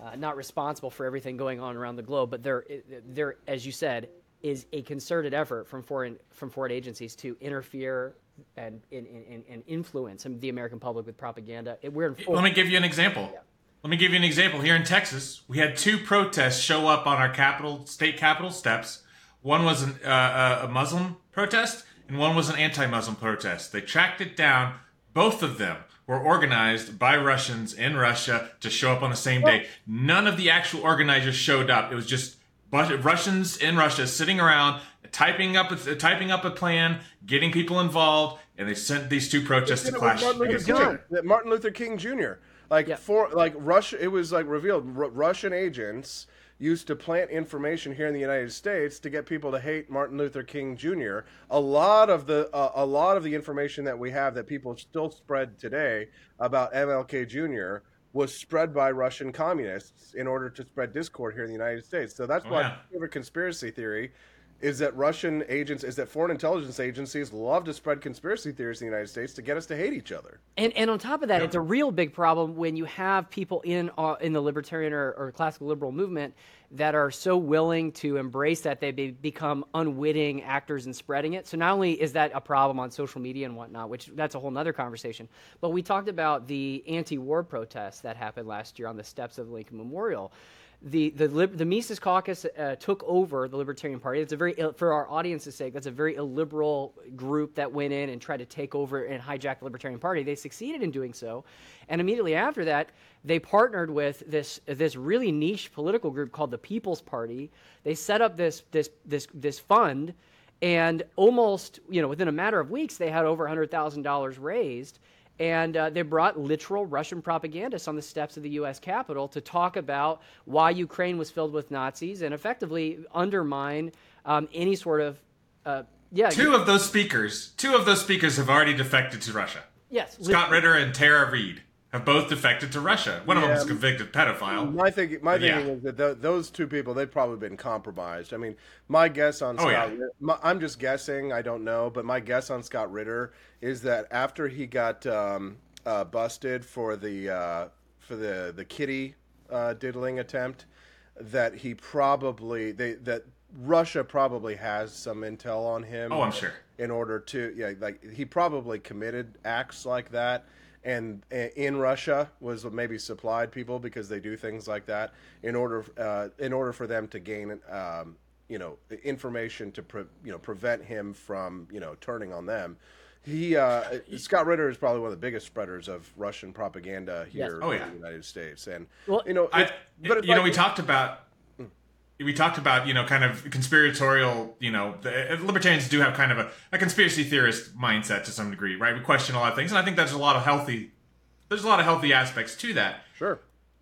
uh, not responsible for everything going on around the globe, but there, there, as you said, is a concerted effort from foreign from foreign agencies to interfere and and, and, and influence the American public with propaganda. We're in full- Let me give you an example. Yeah. Let me give you an example. Here in Texas, we had two protests show up on our capital, state capitol steps. One was an, uh, uh, a Muslim protest, and one was an anti-Muslim protest. They tracked it down. Both of them were organized by Russians in Russia to show up on the same day. None of the actual organizers showed up. It was just Russians in Russia sitting around typing up a, typing up a plan, getting people involved, and they sent these two protests to clash. Martin Luther, King, Martin Luther King Jr. Like yep. for like Russia, it was like revealed R- Russian agents used to plant information here in the United States to get people to hate Martin Luther King Jr. A lot of the uh, a lot of the information that we have that people still spread today about MLK Jr. was spread by Russian communists in order to spread discord here in the United States. So that's oh, why yeah. favorite conspiracy theory is that Russian agents, is that foreign intelligence agencies love to spread conspiracy theories in the United States to get us to hate each other. And and on top of that, it's a real big problem when you have people in uh, in the libertarian or, or, classical liberal movement that are so willing to embrace that they be, become unwitting actors in spreading it. So not only is that a problem on social media and whatnot, which that's a whole nother conversation, but we talked about the anti-war protests that happened last year on the steps of Lincoln Memorial the the the Mises Caucus uh, took over the Libertarian Party. It's a very for our audience's sake. That's a very illiberal group that went in and tried to take over and hijack the Libertarian Party. They succeeded in doing so, and immediately after that, they partnered with this this really niche political group called the People's Party. They set up this this this this fund, and almost you know within a matter of weeks, they had over hundred thousand dollars raised and uh, they brought literal Russian propagandists on the steps of the U.S. Capitol to talk about why Ukraine was filled with Nazis and effectively undermine um, any sort of. Uh, yeah. Two of those speakers, two of those speakers have already defected to Russia. Yes. Scott Ritter and Tara Reade have both defected to Russia. One yeah, of them is convicted pedophile. My thinking, my thinking yeah. is that th- those two people they've probably been compromised. I mean, my guess on oh, Scott, yeah. my, I'm just guessing. I don't know, but my guess on Scott Ritter is that after he got um, uh, busted for the uh, for the the kitty uh, diddling attempt, that he probably they that Russia probably has some intel on him. Oh, I'm sure. In order to yeah, like he probably committed acts like that and in Russia was maybe supplied people because they do things like that in order uh, in order for them to gain um, you know information to pre- you know prevent him from you know turning on them. He uh, Scott Ritter is probably one of the biggest spreaders of Russian propaganda here yes. oh, yeah. in the United States, and well, you know, I, but you like, know, we talked about we talked about you know kind of conspiratorial you know the, uh, libertarians do have kind of a, a conspiracy theorist mindset to some degree right? We question a lot of things and i think there's a lot of healthy there's a lot of healthy aspects to that. Sure.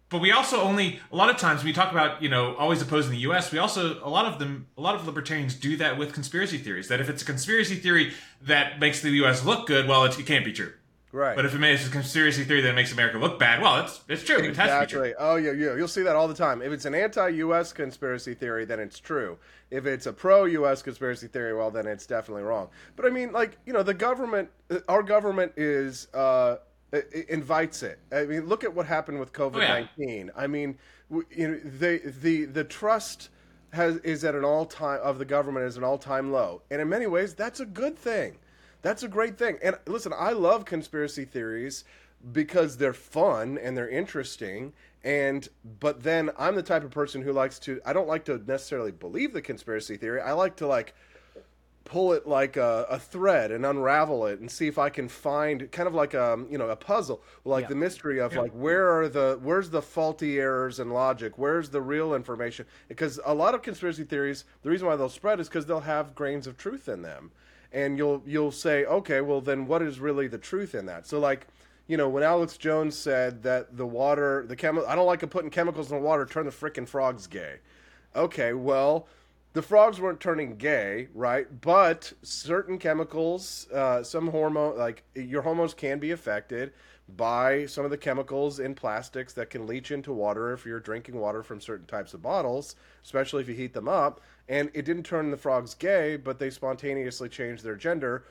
But we also only a lot of times we talk about you know always opposing the us we also a lot of them a lot of libertarians do that with conspiracy theories that if it's a conspiracy theory that makes the us look good well it, it can't be true Right. But if it makes a conspiracy theory that makes America look bad, well, it's it's true. Exactly. It oh yeah, yeah. You'll see that all the time. If it's an anti-U.S. conspiracy theory, then it's true. If it's a pro-U.S. conspiracy theory, well, then it's definitely wrong. But I mean, like you know, the government, our government is uh, invites it. I mean, look at what happened with COVID nineteen. Oh, yeah. I mean, you know, they the the trust has is at an all time of the government is an all time low, and in many ways, that's a good thing that's a great thing. And listen, I love conspiracy theories because they're fun and they're interesting and but then I'm the type of person who likes to I don't like to necessarily believe the conspiracy theory. I like to like pull it like a, a, thread and unravel it and see if I can find kind of like a um, you know a puzzle like yeah. the mystery of yeah. like where are the where's the faulty errors in logic where's the real information because a lot of conspiracy theories the reason why they'll spread is because they'll have grains of truth in them and you'll you'll say, okay, well then what is really the truth in that? So like, you know, when Alex Jones said that the water, the chemical, I don't like putting chemicals in the water, turn the freaking frogs gay. Okay, well, the frogs weren't turning gay, right? But certain chemicals, uh, some hormone, like your hormones can be affected by some of the chemicals in plastics that can leach into water if you're drinking water from certain types of bottles, especially if you heat them up. And it didn't turn the frogs gay, but they spontaneously changed their gender.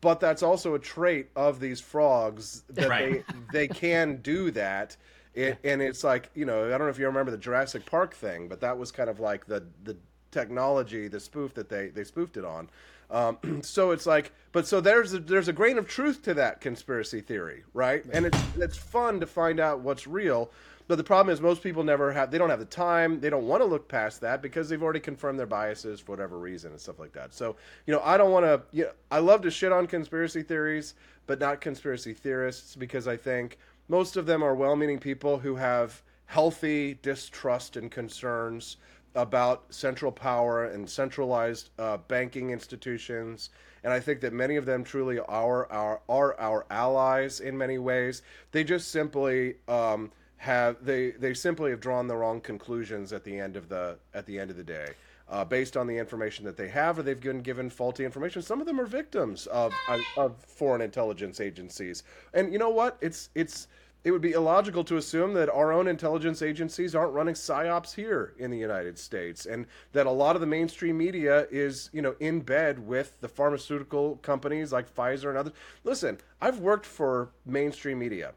But that's also a trait of these frogs that Right. they they can do that. It, and it's like you know I don't know if you remember the Jurassic Park thing, but that was kind of like the the technology, the spoof that they they spoofed it on. Um, so it's like, but so there's a, there's a grain of truth to that conspiracy theory, right? And it's it's fun to find out what's real. But the problem is most people never have they don't have the time, they don't want to look past that because they've already confirmed their biases for whatever reason and stuff like that. So, you know, I don't want to you know, I love to shit on conspiracy theories, but not conspiracy theorists because I think most of them are well-meaning people who have healthy distrust and concerns about central power and centralized uh, banking institutions. And I think that many of them truly are our are our allies in many ways. They just simply um, have they they simply have drawn the wrong conclusions at the end of the at the end of the day. Uh, based on the information that they have, or they've been given faulty information. Some of them are victims of, of of foreign intelligence agencies, and you know what? It's it's it would be illogical to assume that our own intelligence agencies aren't running psyops here in the United States, and that a lot of the mainstream media is, you know, in bed with the pharmaceutical companies like Pfizer and others. Listen, I've worked for mainstream media.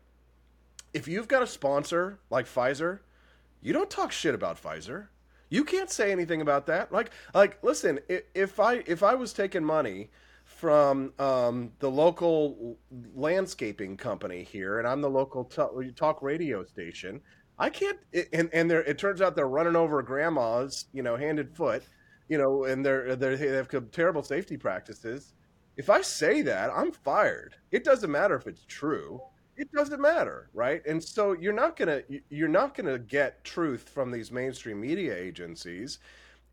If you've got a sponsor like Pfizer, you don't talk shit about Pfizer. You can't say anything about that. Like, like, listen, if I if I was taking money from um, the local landscaping company here, and I'm the local talk radio station. I can't, and and they're, it turns out they're running over grandmas, you know, hand and foot, you know, and they're, they're they have terrible safety practices. If I say that, I'm fired. It doesn't matter if it's true. It doesn't matter, right? And so you're not gonna you're not gonna get truth from these mainstream media agencies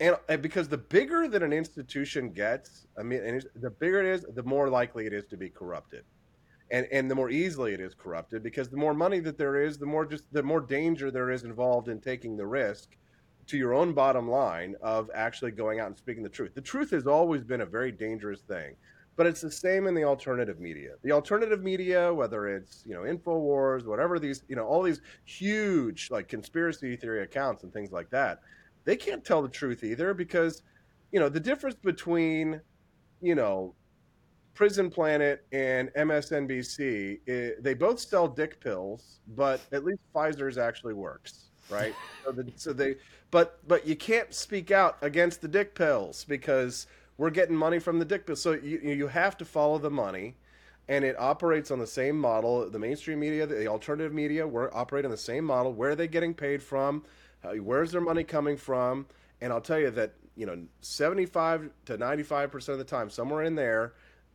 and, and because the bigger that an institution gets, I mean, the bigger it is, the more likely it is to be corrupted, and and the more easily it is corrupted because the more money that there is, the more just the more danger there is involved in taking the risk to your own bottom line of actually going out and speaking the truth. The truth has always been a very dangerous thing, but it's the same in the alternative media. The alternative media, whether it's you know Infowars, whatever these you know all these huge like conspiracy theory accounts and things like that they can't tell the truth either because you know the difference between you know prison planet and msnbc i eh, they both sell dick pills but at least pfizer's actually works right so, the, so they but but you can't speak out against the dick pills because we're getting money from the dick pills so you, you have to follow the money and it operates on the same model. The mainstream media the alternative media we're operating on the same model. Where are they getting paid from? Uh, where's their money coming from? And i'll tell you that you know 75 to 95 percent of the time somewhere in there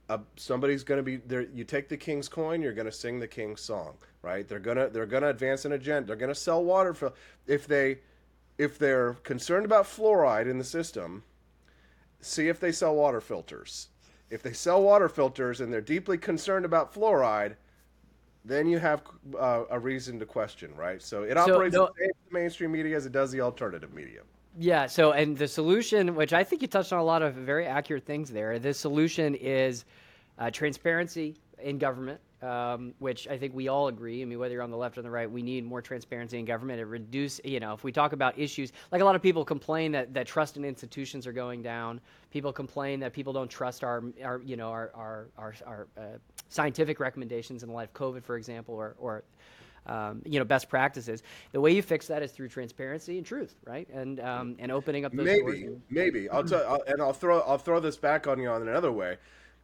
uh, somebody's going to be there you take the king's coin you're going to sing the king's song right? They're going to they're going to advance an agenda they're going to sell water for if they if they're concerned about fluoride in the system see if they sell water filters if they sell water filters and they're deeply concerned about fluoride then you have uh, a reason to question, right? So it So, operates no- the same in the mainstream media as it does the alternative media. Yeah. So, and the solution, which I think you touched on a lot of very accurate things there. The solution is uh, transparency in government, um, which I think we all agree. I mean, whether you're on the left or the right, we need more transparency in government. It reduce, you know, if we talk about issues like a lot of people complain that, that trust in institutions are going down. People complain that people don't trust our, our you know, our our our, our uh, scientific recommendations in the light of COVID, for example, or or um, you know best practices. The way you fix that is through transparency and truth, right? And um, and opening up those doors. Maybe, maybe I'll tell, I'll, and I'll throw I'll throw this back on you on another way.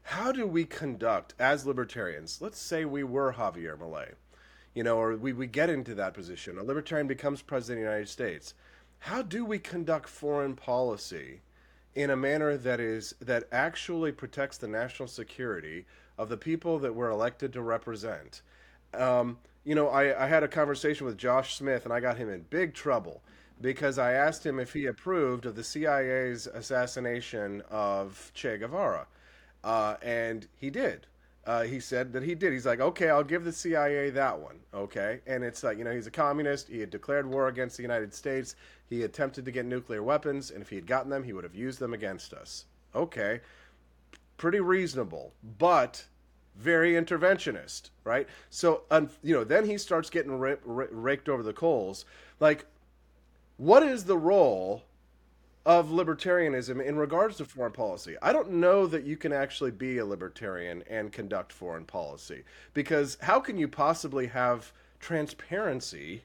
How do we conduct as libertarians? Let's say we were Javier Milei, you know, or we, we get into that position. A libertarian becomes president of the United States. How do we conduct foreign policy in a manner that is that actually protects the national security of the people that we're elected to represent? Um, you know, I, I had a conversation with Josh Smith, and I got him in big trouble because I asked him if he approved of the CIA's assassination of Che Guevara, uh, and he did. Uh, he said that he did. He's like, okay, I'll give the CIA that one. Okay, and it's like you know he's a communist. He had declared war against the United States. He attempted to get nuclear weapons, and if he had gotten them, he would have used them against us. Okay, pretty reasonable, but very interventionist, right? So, um, you know, then he starts getting ra- raked over the coals. Like, what is the role of libertarianism in regards to foreign policy? I don't know that you can actually be a libertarian and conduct foreign policy because how can you possibly have transparency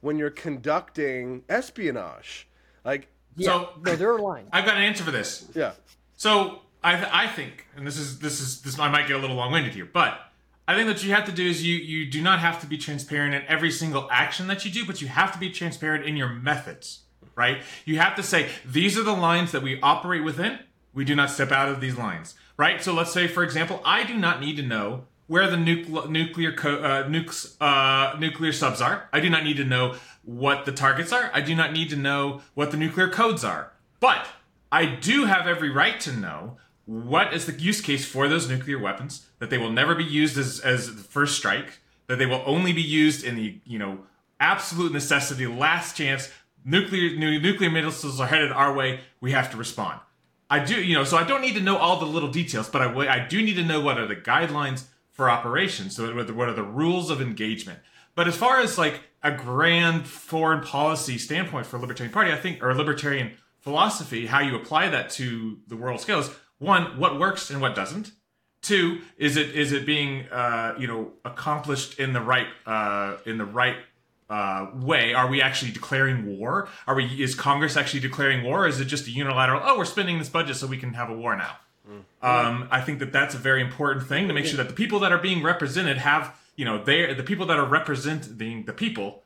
when you're conducting espionage? Like, Yeah, So- no, there are lines. I've got an answer for this. yeah, So I, I think, and this is this is this I might get a little long winded here, but I think that you have to do is you you do not have to be transparent in every single action that you do, but you have to be transparent in your methods, right? You have to say these are the lines that we operate within. We do not step out of these lines, right? So let's say, for example, I do not need to know where the nucle- nuclear co- uh, nukes uh, nuclear subs are. I do not need to know what the targets are. I do not need to know what the nuclear codes are. But I do have every right to know what is the use case for those nuclear weapons. That they will never be used as as the first strike. That they will only be used in the you know absolute necessity, last chance. Nuclear nu- nuclear missiles are headed our way. We have to respond. I do, you know, so I don't need to know all the little details, but I do need to know what are the guidelines for operations. So what are the- what are the rules of engagement? But as far as like a grand foreign policy standpoint for Libertarian Party, I think, or libertarian philosophy, how you apply that to the world scales. One, what works and what doesn't. Two, is it is it being uh, you know accomplished in the right uh, in the right uh, way? Are we actually declaring war? Are we is Congress actually declaring war? Or is it just a unilateral? Oh, we're spending this budget so we can have a war now. Um, I think that that's a very important thing to make sure that the people that are being represented have you know they the people that are representing the people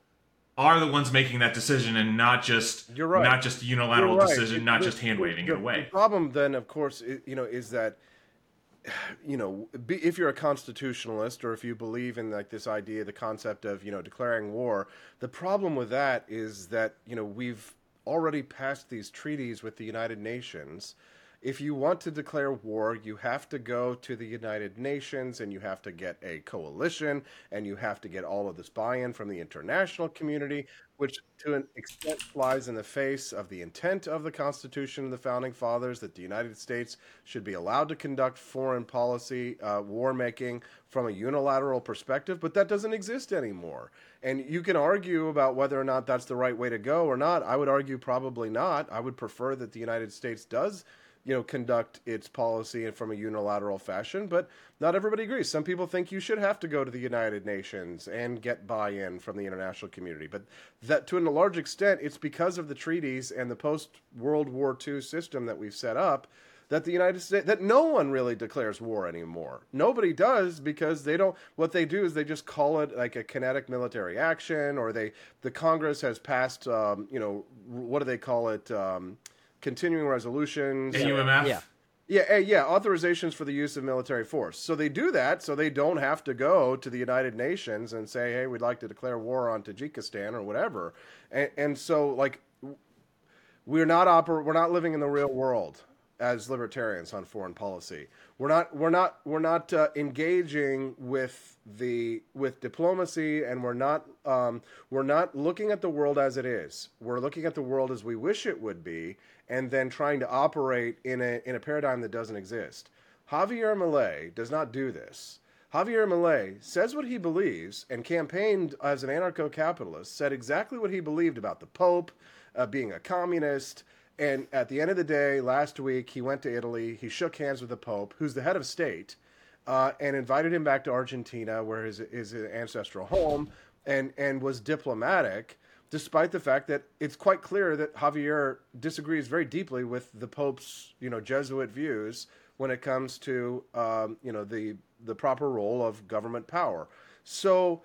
are the ones making that decision and not just You're right. not just a unilateral right. decision, It- not just hand waving it away. The problem then, of course, you know, is that you know, be, if you're a constitutionalist or if you believe in like this idea, the concept of you know declaring war, the problem with that is that you know we've already passed these treaties with the United Nations. If you want to declare war, you have to go to the United Nations and you have to get a coalition and you have to get all of this buy in from the international community, which to an extent flies in the face of the intent of the Constitution and the Founding Fathers that the United States should be allowed to conduct foreign policy, uh, war making from a unilateral perspective, but that doesn't exist anymore. And you can argue about whether or not that's the right way to go or not. I would argue probably not. I would prefer that the United States does you know, conduct its policy from a unilateral fashion, but not everybody agrees. Some people think you should have to go to the United Nations and get buy-in from the international community. But that, to a large extent, it's because of the treaties and the post-World War II system that we've set up that the United States that no one really declares war anymore. Nobody does because they don't. What they do is they just call it like a kinetic military action, or they the Congress has passed, um, you know, what do they call it? Um, continuing resolutions. AUMF. Yeah. Yeah, eh, yeah, authorizations for the use of military force. So they do that so they don't have to go to the United Nations and say, "Hey, we'd like to declare war on Tajikistan or whatever." And, and so, like, we're not oper- we're not living in the real world as libertarians on foreign policy. We're not we're not we're not uh, engaging with the with diplomacy, and we're not um, we're not looking at the world as it is. We're looking at the world as we wish it would be, and then trying to operate in a in a paradigm that doesn't exist. Javier Milei does not do this. Javier Milei says what he believes and campaigned as an anarcho-capitalist, said exactly what he believed about the Pope, uh, being a communist, and at the end of the day, last week, he went to Italy. He shook hands with the Pope, who's the head of state, uh, and invited him back to Argentina, where his, his ancestral home, and, and was diplomatic, despite the fact that it's quite clear that Javier disagrees very deeply with the Pope's, you know, Jesuit views when it comes to, um, you know, the, the proper role of government power. So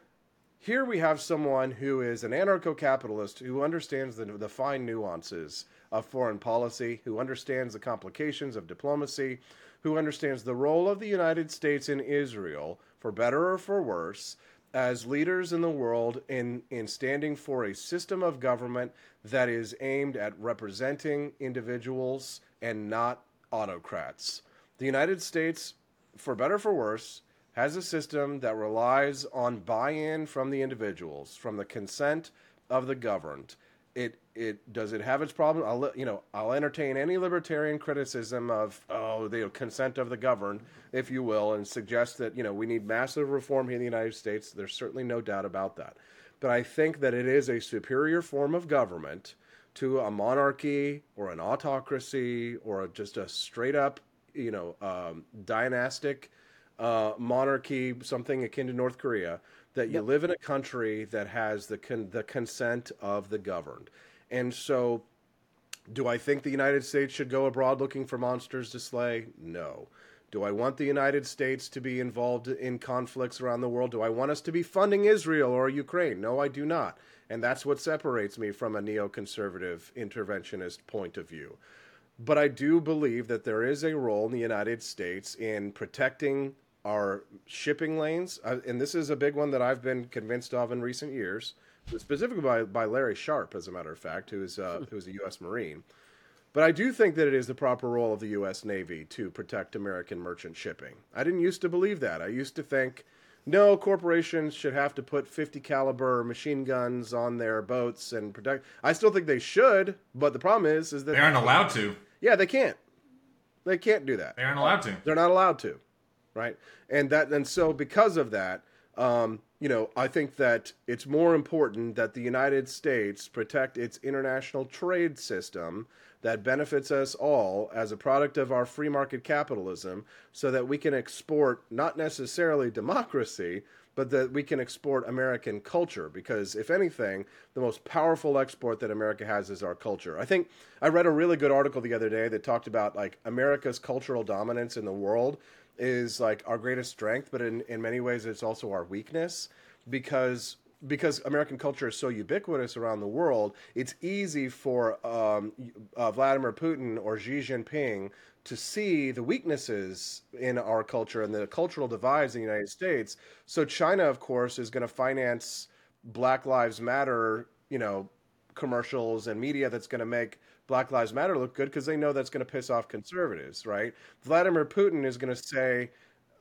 here we have someone who is an anarcho capitalist who understands the, the fine nuances of foreign policy, who understands the complications of diplomacy, who understands the role of the United States in Israel, for better or for worse, as leaders in the world in, in standing for a system of government that is aimed at representing individuals and not autocrats. The United States, for better or for worse, has a system that relies on buy in from the individuals, from the consent of the governed. It it does it have its problem? I'll you know I'll entertain any libertarian criticism of oh the consent of the governed, if you will, and suggest that you know we need massive reform here in the United States. There's certainly no doubt about that, but I think that it is a superior form of government to a monarchy or an autocracy or just a straight up you know um, dynastic uh, monarchy, something akin to North Korea that you yep. live in a country that has the con- the consent of the governed. And so do I think the United States should go abroad looking for monsters to slay? No. Do I want the United States to be involved in conflicts around the world? Do I want us to be funding Israel or Ukraine? No, I do not. And that's what separates me from a neoconservative interventionist point of view. But I do believe that there is a role in the United States in protecting are shipping lanes, uh, and this is a big one that I've been convinced of in recent years, specifically by, by Larry Sharpe, as a matter of fact, who is uh, who is a U.S. Marine. But I do think that it is the proper role of the U.S. Navy to protect American merchant shipping. I didn't used to believe that. I used to think, no, corporations should have to put 50 caliber machine guns on their boats and protect. I still think they should, but the problem is, is that they aren't allowed to. Yeah, they can't. They can't do that. They aren't allowed to. They're not allowed to right? And that and so because of that, um, you know, I think that it's more important that the United States protect its international trade system that benefits us all as a product of our free market capitalism so that we can export not necessarily democracy, but that we can export American culture. Because if anything, the most powerful export that America has is our culture. I think I read a really good article the other day that talked about like America's cultural dominance in the world is like our greatest strength, but in, in many ways it's also our weakness because because American culture is so ubiquitous around the world, it's easy for um, uh, Vladimir Putin or Xi Jinping to see the weaknesses in our culture and the cultural divides in the United States. So China, of course, is going to finance Black Lives Matter, you know, commercials and media that's going to make Black Lives Matter look good because they know that's going to piss off conservatives, right? Vladimir Putin is going to say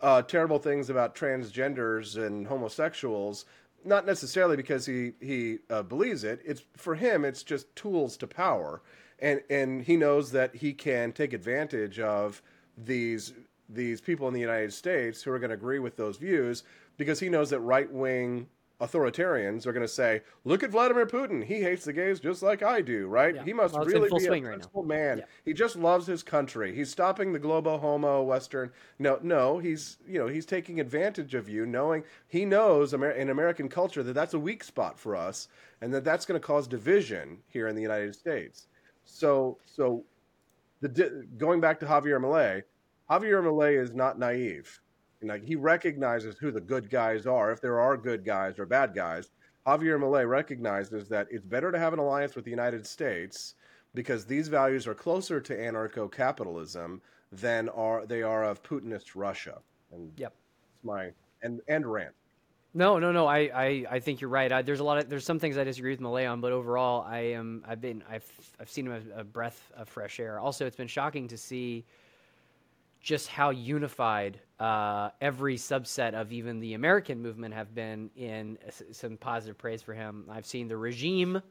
uh, terrible things about transgenders and homosexuals, not necessarily because he he uh, believes it. It's for him, it's just tools to power, and and he knows that he can take advantage of these these people in the United States who are going to agree with those views because he knows that right wing authoritarians are going to say, "Look at Vladimir Putin. He hates the gays just like I do, right? Yeah. He must well, really be a principled right man. Yeah. He just loves his country. He's stopping the globo homo western. No, no, he's you know he's taking advantage of you, knowing he knows Amer- in American culture that that's a weak spot for us, and that that's going to cause division here in the United States. So, so the going back to Javier Milei, Javier Milei is not naive like he recognizes who the good guys are, if there are good guys or bad guys. Javier Milei recognizes that it's better to have an alliance with the United States because these values are closer to anarcho-capitalism than are they are of Putinist Russia. And yep, it's my and and rant. No, no, no. I, I, I think you're right. I, there's a lot of there's some things I disagree with Milei on, but overall, I am I've been I've I've seen him as a breath of fresh air. Also, it's been shocking to see just how unified uh, every subset of even the American movement have been in some positive praise for him. I've seen the regime,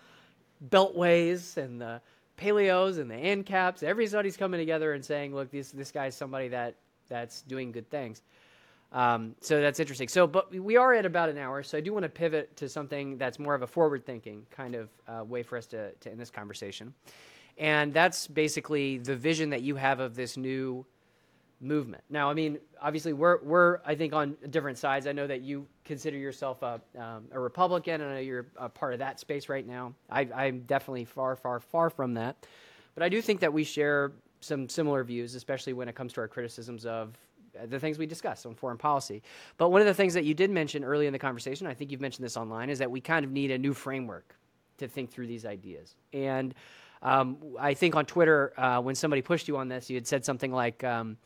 beltways, and the paleos and the ANCAPs. Everybody's coming together and saying, "Look, this this guy's somebody that that's doing good things." Um, so that's interesting. So, but we are at about an hour, so I do want to pivot to something that's more of a forward-thinking kind of uh, way for us to, to end this conversation. And that's basically the vision that you have of this new movement. Now, I mean, obviously, we're, we're I think, on different sides. I know that you consider yourself a, um, a Republican, and I know you're a part of that space right now. I, I'm definitely far, far, far from that. But I do think that we share some similar views, especially when it comes to our criticisms of the things we discuss on foreign policy. But one of the things that you did mention early in the conversation, I think you've mentioned this online, is that we kind of need a new framework to think through these ideas. And um, I think on Twitter, uh, when somebody pushed you on this, you had said something like, um,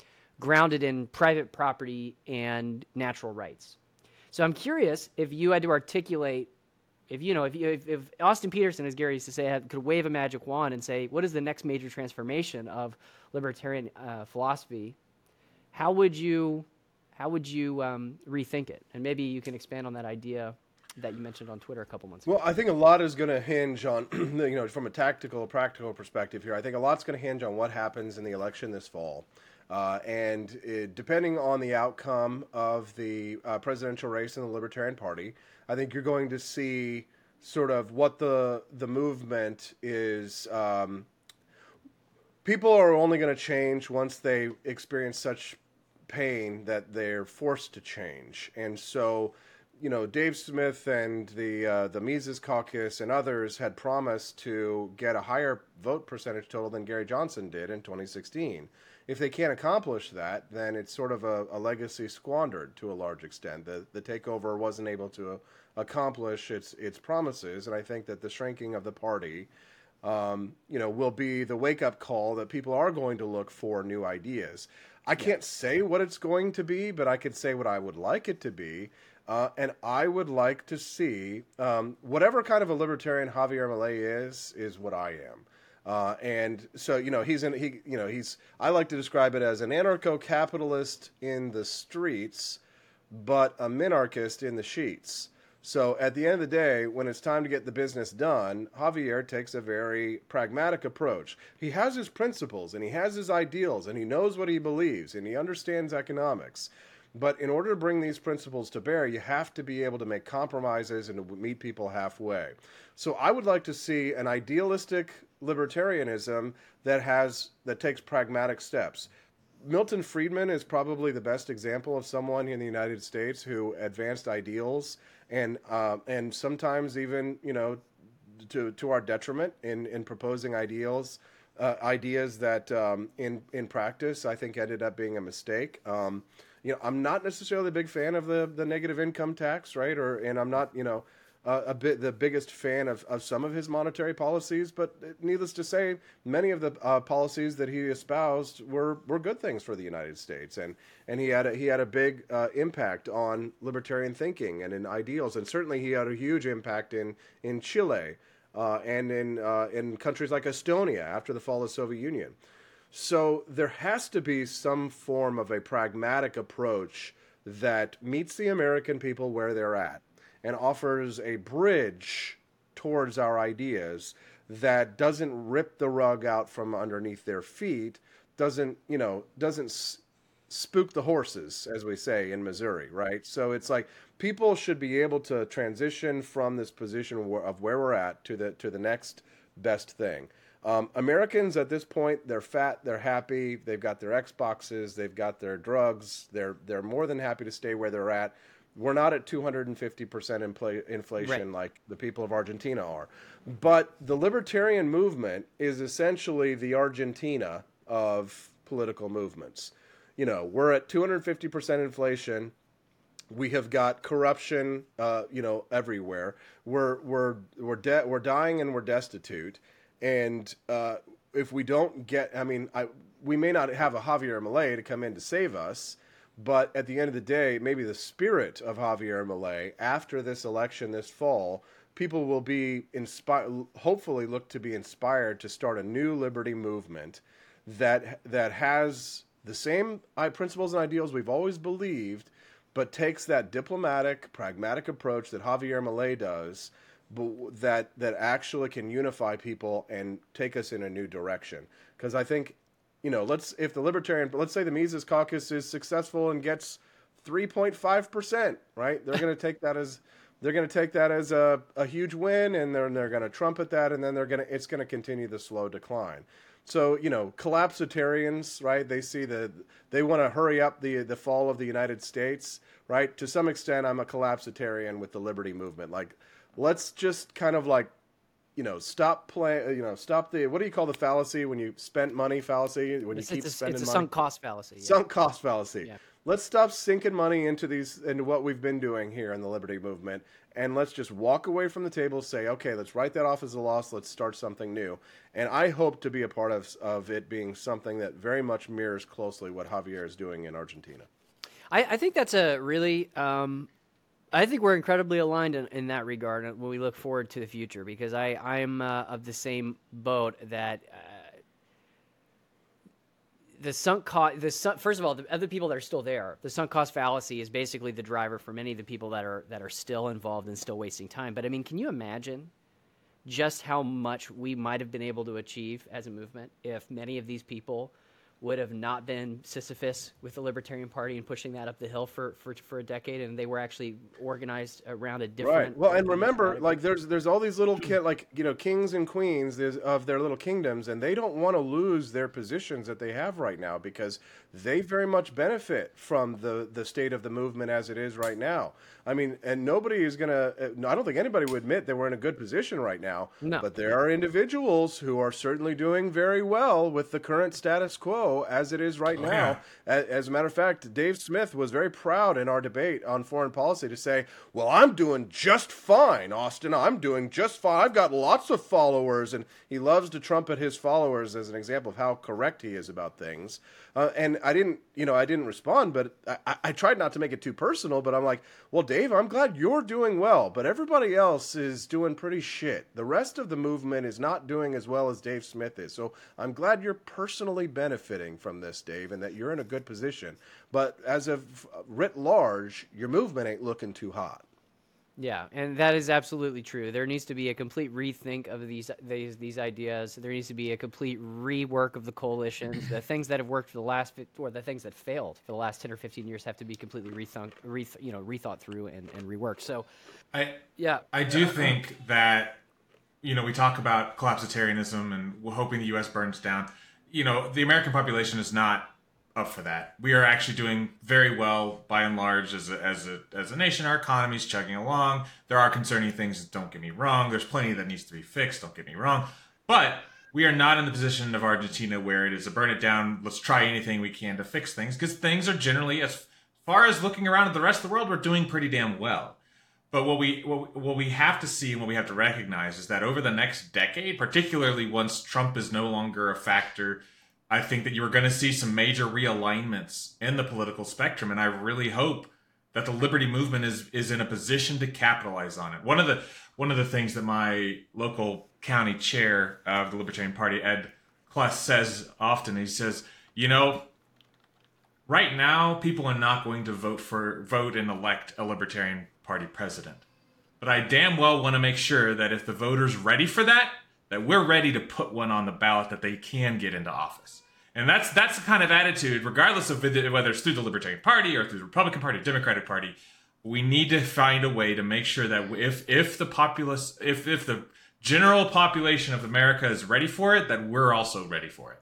grounded in private property and natural rights. So I'm curious if you had to articulate, if you know, if, you, if, if Austin Petersen, as Gary used to say, had, could wave a magic wand and say, what is the next major transformation of libertarian uh, philosophy? How would you, how would you um, rethink it? And maybe you can expand on that idea that you mentioned on Twitter a couple months ago? Well, I think a lot is going to hinge on, you know, from a tactical, practical perspective here. I think a lot's going to hinge on what happens in the election this fall. Uh, and it, depending on the outcome of the uh, presidential race in the Libertarian Party, I think you're going to see sort of what the the movement is. Um, people are only going to change once they experience such pain that they're forced to change, and so you know, Dave Smith and the uh, the Mises Caucus and others had promised to get a higher vote percentage total than Gary Johnson did in 2016. If they can't accomplish that, then it's sort of a, a legacy squandered to a large extent. The the takeover wasn't able to accomplish its its promises, and I think that the shrinking of the party, um, you know, will be the wake up call that people are going to look for new ideas. I can't say what it's going to be, but I can say what I would like it to be uh, and I would like to see um, whatever kind of a libertarian Javier Milei is, is what I am. Uh, and so, you know, he's in, he, you know, he's, I like to describe it as an anarcho capitalist in the streets, but a minarchist in the sheets. So at the end of the day, when it's time to get the business done, Javier takes a very pragmatic approach. He has his principles and he has his ideals and he knows what he believes and he understands economics. But in order to bring these principles to bear, you have to be able to make compromises and to meet people halfway. So I would like to see an idealistic libertarianism that has that takes pragmatic steps. Milton Friedman is probably the best example of someone in the United States who advanced ideals and uh, and sometimes even you know to to our detriment in in proposing ideals uh, ideas that um, in in practice I think ended up being a mistake. Um, you know, I'm not necessarily a big fan of the the negative income tax, right? Or and I'm not, you know, uh, a bit the biggest fan of, of some of his monetary policies, but needless to say, many of the uh, policies that he espoused were, were good things for the United States, and and he had a, he had a big uh, impact on libertarian thinking and in ideals, and certainly he had a huge impact in in Chile uh, and in uh, in countries like Estonia after the fall of the Soviet Union. So there has to be some form of a pragmatic approach that meets the American people where they're at and offers a bridge towards our ideas that doesn't rip the rug out from underneath their feet, doesn't, you know, doesn't spook the horses, as we say in Missouri, right? So it's like people should be able to transition from this position of where we're at to the to the next best thing. Um, Americans at this point, they're fat, they're happy, they've got their Xboxes, they've got their drugs, they're they're more than happy to stay where they're at. We're not at 250% infl- inflation right. like the people of Argentina are. But the libertarian movement is essentially the Argentina of political movements. You know, we're at 250% inflation we have got corruption, uh, you know, everywhere. We're we're we're de- we're dying and we're destitute. And uh, if we don't get, I mean, I, we may not have a Javier Milei to come in to save us, but at the end of the day, maybe the spirit of Javier Milei after this election this fall, people will be inspired, hopefully look to be inspired to start a new liberty movement that that has the same principles and ideals we've always believed, but takes that diplomatic, pragmatic approach that Javier Milei does but that that actually can unify people and take us in a new direction. Because I think, you know, let's if the Libertarian, let's say the Mises Caucus is successful and gets 3.5 percent, right? They're going to take that as they're going to take that as a, a huge win, and they're they're going to trumpet that, and then they're going to it's going to continue the slow decline. So you know, collapsitarians, right? They see the they want to hurry up the the fall of the United States, right? To some extent, I'm a collapsitarian with the liberty movement, like let's just kind of like you know, stop playing. You know, stop the what do you call the fallacy when you spend money fallacy when it's, you keep it's a, spending it's a money? sunk cost fallacy. Yeah. Sunk cost fallacy. Yeah. Let's stop sinking money into these into what we've been doing here in the liberty movement, and let's just walk away from the table. Say, okay, let's write that off as a loss. Let's start something new. And I hope to be a part of of it being something that very much mirrors closely what Javier is doing in Argentina. I, I think that's a really um, I think we're incredibly aligned in, in, that regard when we look forward to the future because I I'm uh, of the same boat that uh, the sunk cost the first of all the other people that are still there the sunk cost fallacy is basically the driver for many of the people that are that are still involved and still wasting time. But i mean can you imagine just how much we might have been able to achieve as a movement if many of these people would have not been Sisyphus with the Libertarian Party and pushing that up the hill for, for, for a decade, and they were actually organized around a different. Right. Well, and remember, like there's there's all these little like you know kings and queens of their little kingdoms, and they don't want to lose their positions that they have right now because they very much benefit from the the state of the movement as it is right now. I mean, and nobody is gonna. Uh, I don't think anybody would admit that we're in a good position right now. No. But there are individuals who are certainly doing very well with the current status quo as it is right oh, now. Yeah. As, as, a matter of fact, Dave Smith was very proud in our debate on foreign policy to say, "Well, I'm doing just fine, Austin. I'm doing just fine. I've got lots of followers," and he loves to trumpet his followers as an example of how correct he is about things. Uh, and I didn't, you know, I didn't respond, but I, I, tried not to make it too personal. But I'm like, well, Dave, I'm glad you're doing well, but everybody else is doing pretty shit. The rest of the movement is not doing as well as Dave Smith is. So I'm glad you're personally benefiting from this, Dave, and that you're in a good position. But as of writ large, your movement ain't looking too hot. Yeah, and that is absolutely true. There needs to be a complete rethink of these these these ideas. There needs to be a complete rework of the coalitions. the things that have worked for the last or the things that failed for the last ten or fifteen years have to be completely rethunk, reth, you know, rethought through and, and reworked. So, I yeah, I do think that you know we talk about collapsitarianism and we're hoping the U.S. burns down. You know, the American population is not up for that. We are actually doing very well by and large as a, as a, as a nation. Our economy is chugging along. There are concerning things, don't get me wrong. There's plenty that needs to be fixed, don't get me wrong. But we are not in the position of Argentina where it is a burn it down, let's try anything we can to fix things, because things are generally, as far as looking around at the rest of the world, we're doing pretty damn well. But what we what, what we have to see and what we have to recognize is that over the next decade, particularly once Trump is no longer a factor I think that you are going to see some major realignments in the political spectrum, and I really hope that the liberty movement is is in a position to capitalize on it. One of the one of the things that my local county chair of the Libertarian Party, Ed Kless, says often, he says, you know, right now people are not going to vote for vote and elect a Libertarian Party president. But I damn well want to make sure that if the voters ready for that, that we're ready to put one on the ballot that they can get into office. And that's that's the kind of attitude, regardless of whether it's through the Libertarian Party or through the Republican Party, Democratic Party. We need to find a way to make sure that if if the populace, if if the general population of America is ready for it, that we're also ready for it.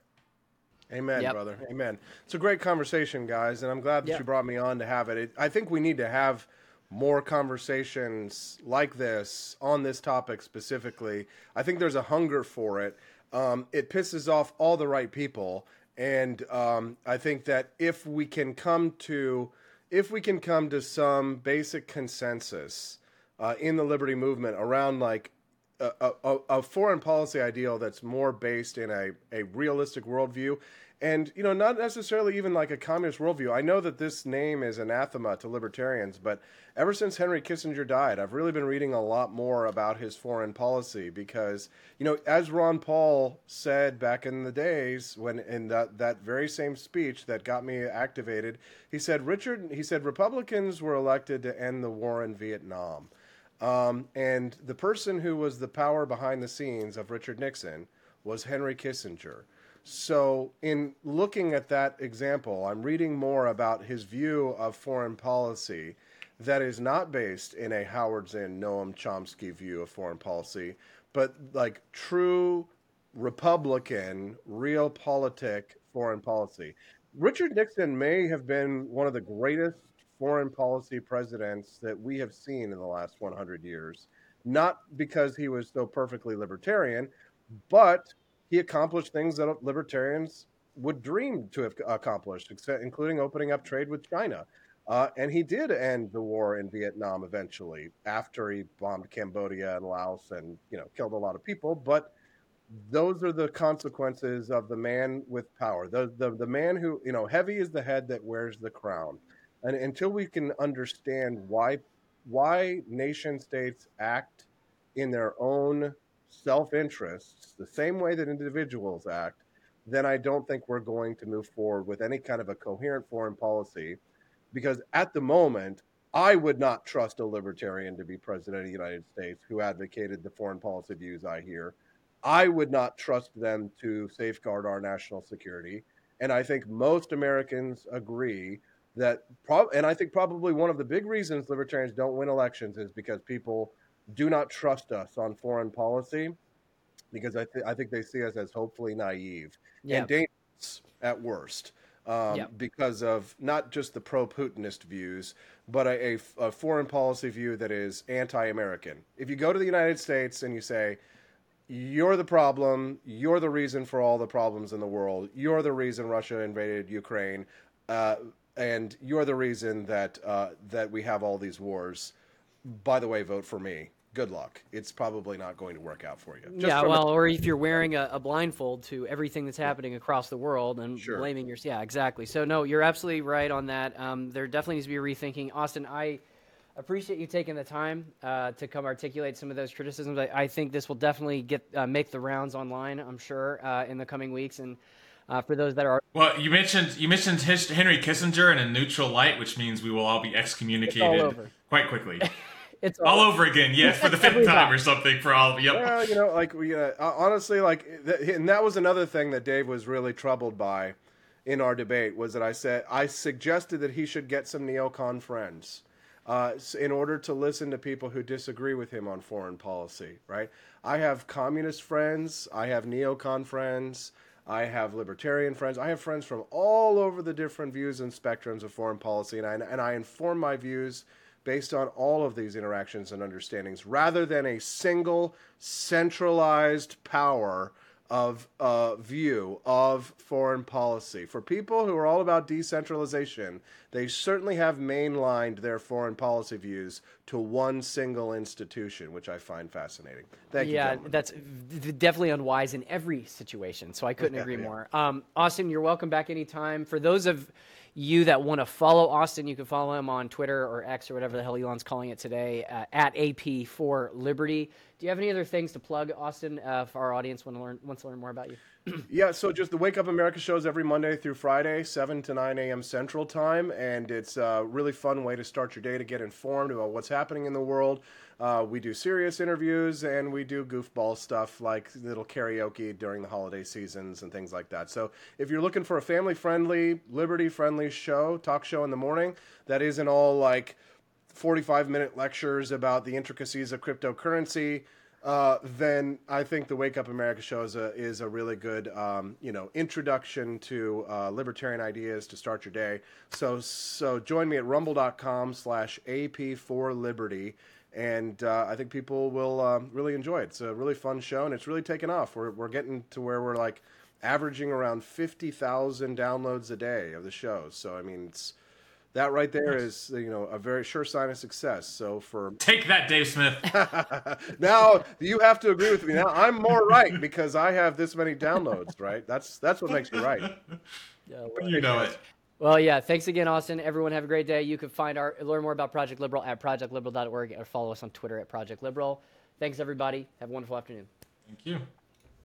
Amen, yep. brother. Amen. It's a great conversation, guys, and I'm glad that yep. you brought me on to have it. it. I think we need to have more conversations like this on this topic specifically. I think there's a hunger for it. Um, it pisses off all the right people, and um, I think that if we can come to if we can come to some basic consensus uh, in the liberty movement around like a, a, a, foreign policy ideal that's more based in a, a realistic worldview and you know not necessarily even like a communist worldview. I know that this name is anathema to libertarians but ever since henry kissinger died i've really been reading a lot more about his foreign policy because you know as ron paul said back in the days when in that, that very same speech that got me activated he said richard he said republicans were elected to end the war in vietnam. Um, and the person who was the power behind the scenes of richard nixon was henry kissinger so, in looking at that example, I'm reading more about his view of foreign policy that is not based in a Howard Zinn, Noam Chomsky view of foreign policy, but like true Republican, realpolitik foreign policy. Richard Nixon may have been one of the greatest foreign policy presidents that we have seen in the last 100 years, not because he was so perfectly libertarian, but he accomplished things that libertarians would dream to have accomplished, including opening up trade with China. Uh, and he did end the war in Vietnam eventually after he bombed Cambodia and Laos and you know killed a lot of people. But those are the consequences of the man with power. The, the the man who you know heavy is the head that wears the crown. And until we can understand why why nation states act in their own self interests, the same way that individuals act, then I don't think we're going to move forward with any kind of a coherent foreign policy. Because at the moment, I would not trust a libertarian to be president of the United States who advocated the foreign policy views I hear. I would not trust them to safeguard our national security. And I think most Americans agree that, and I think probably one of the big reasons libertarians don't win elections is because people do not trust us on foreign policy because I, th- I think they see us as hopefully naive yeah. and dangerous at worst um, yeah. because of not just the pro Putinist views, but a, a, a, foreign policy view that is anti American. If you go to the United States and you say, you're the problem, you're the reason for all the problems in the world, you're the reason Russia invaded Ukraine, uh, and you're the reason that, uh, that we have all these wars. By the way, vote for me good luck. It's probably not going to work out for you. Just yeah, well, a- or if you're wearing a, a, blindfold to everything that's happening across the world and sure. blaming your, yeah, exactly. So no, you're absolutely right on that. Um, there definitely needs to be a rethinking. Austin, I appreciate you taking the time uh, to come articulate some of those criticisms. I, I think this will definitely get uh, make the rounds online. I'm sure uh, in the coming weeks and. Uh, for those that are well, you mentioned you mentioned Henry Kissinger in a neutral light, which means we will all be excommunicated quite quickly. It's all, all over again. Yes, for the fifth time or something for all. Yep. Well, you know, like we uh, honestly, like, and that was another thing that Dave was really troubled by in our debate was that I said I suggested that he should get some neocon friends. Uh, in order to listen to people who disagree with him on foreign policy, right? I have communist friends, I have neocon friends, I have libertarian friends, I have friends from all over the different views and spectrums of foreign policy, and I, and I inform my views based on all of these interactions and understandings rather than a single centralized power of uh, view of foreign policy. For people who are all about decentralization, they certainly have mainlined their foreign policy views to one single institution, which I find fascinating. Thank yeah, you. Yeah, that's definitely unwise in every situation. So I couldn't agree yeah. more. Um, Austin, you're welcome back anytime. For those of you that want to follow Austin, you can follow him on Twitter or X or whatever the hell Elon's calling it today uh, at AP for Liberty. Do you have any other things to plug, Austin, uh, if our audience want to learn wants to learn more about you? yeah, so just the Wake Up America shows every Monday through Friday, 7 to 9 a.m. Central Time, and it's a really fun way to start your day to get informed about what's happening in the world. Uh, we do serious interviews and we do goofball stuff like little karaoke during the holiday seasons and things like that. So if you're looking for a family friendly, liberty friendly show, talk show in the morning, that isn't all like 45 minute lectures about the intricacies of cryptocurrency. Uh, then I think the Wake Up America show is a, is a really good, um, you know, introduction to uh, libertarian ideas to start your day. So, so join me at rumble.com slash AP for Liberty and uh, I think people will um, really enjoy it. It's a really fun show, and it's really taken off. We're we're getting to where we're like averaging around fifty thousand downloads a day of the show. So I mean, it's that right there is you know a very sure sign of success. So for take that, Dave Smith. now you have to agree with me. Now I'm more right because I have this many downloads. Right? That's that's what makes me right. Yeah, well, you know it. Well, yeah. Thanks again, Austin. Everyone have a great day. You can find our learn more about Project Liberal at projectliberal.org or follow us on Twitter at Project Liberal. Thanks, everybody. Have a wonderful afternoon. Thank you.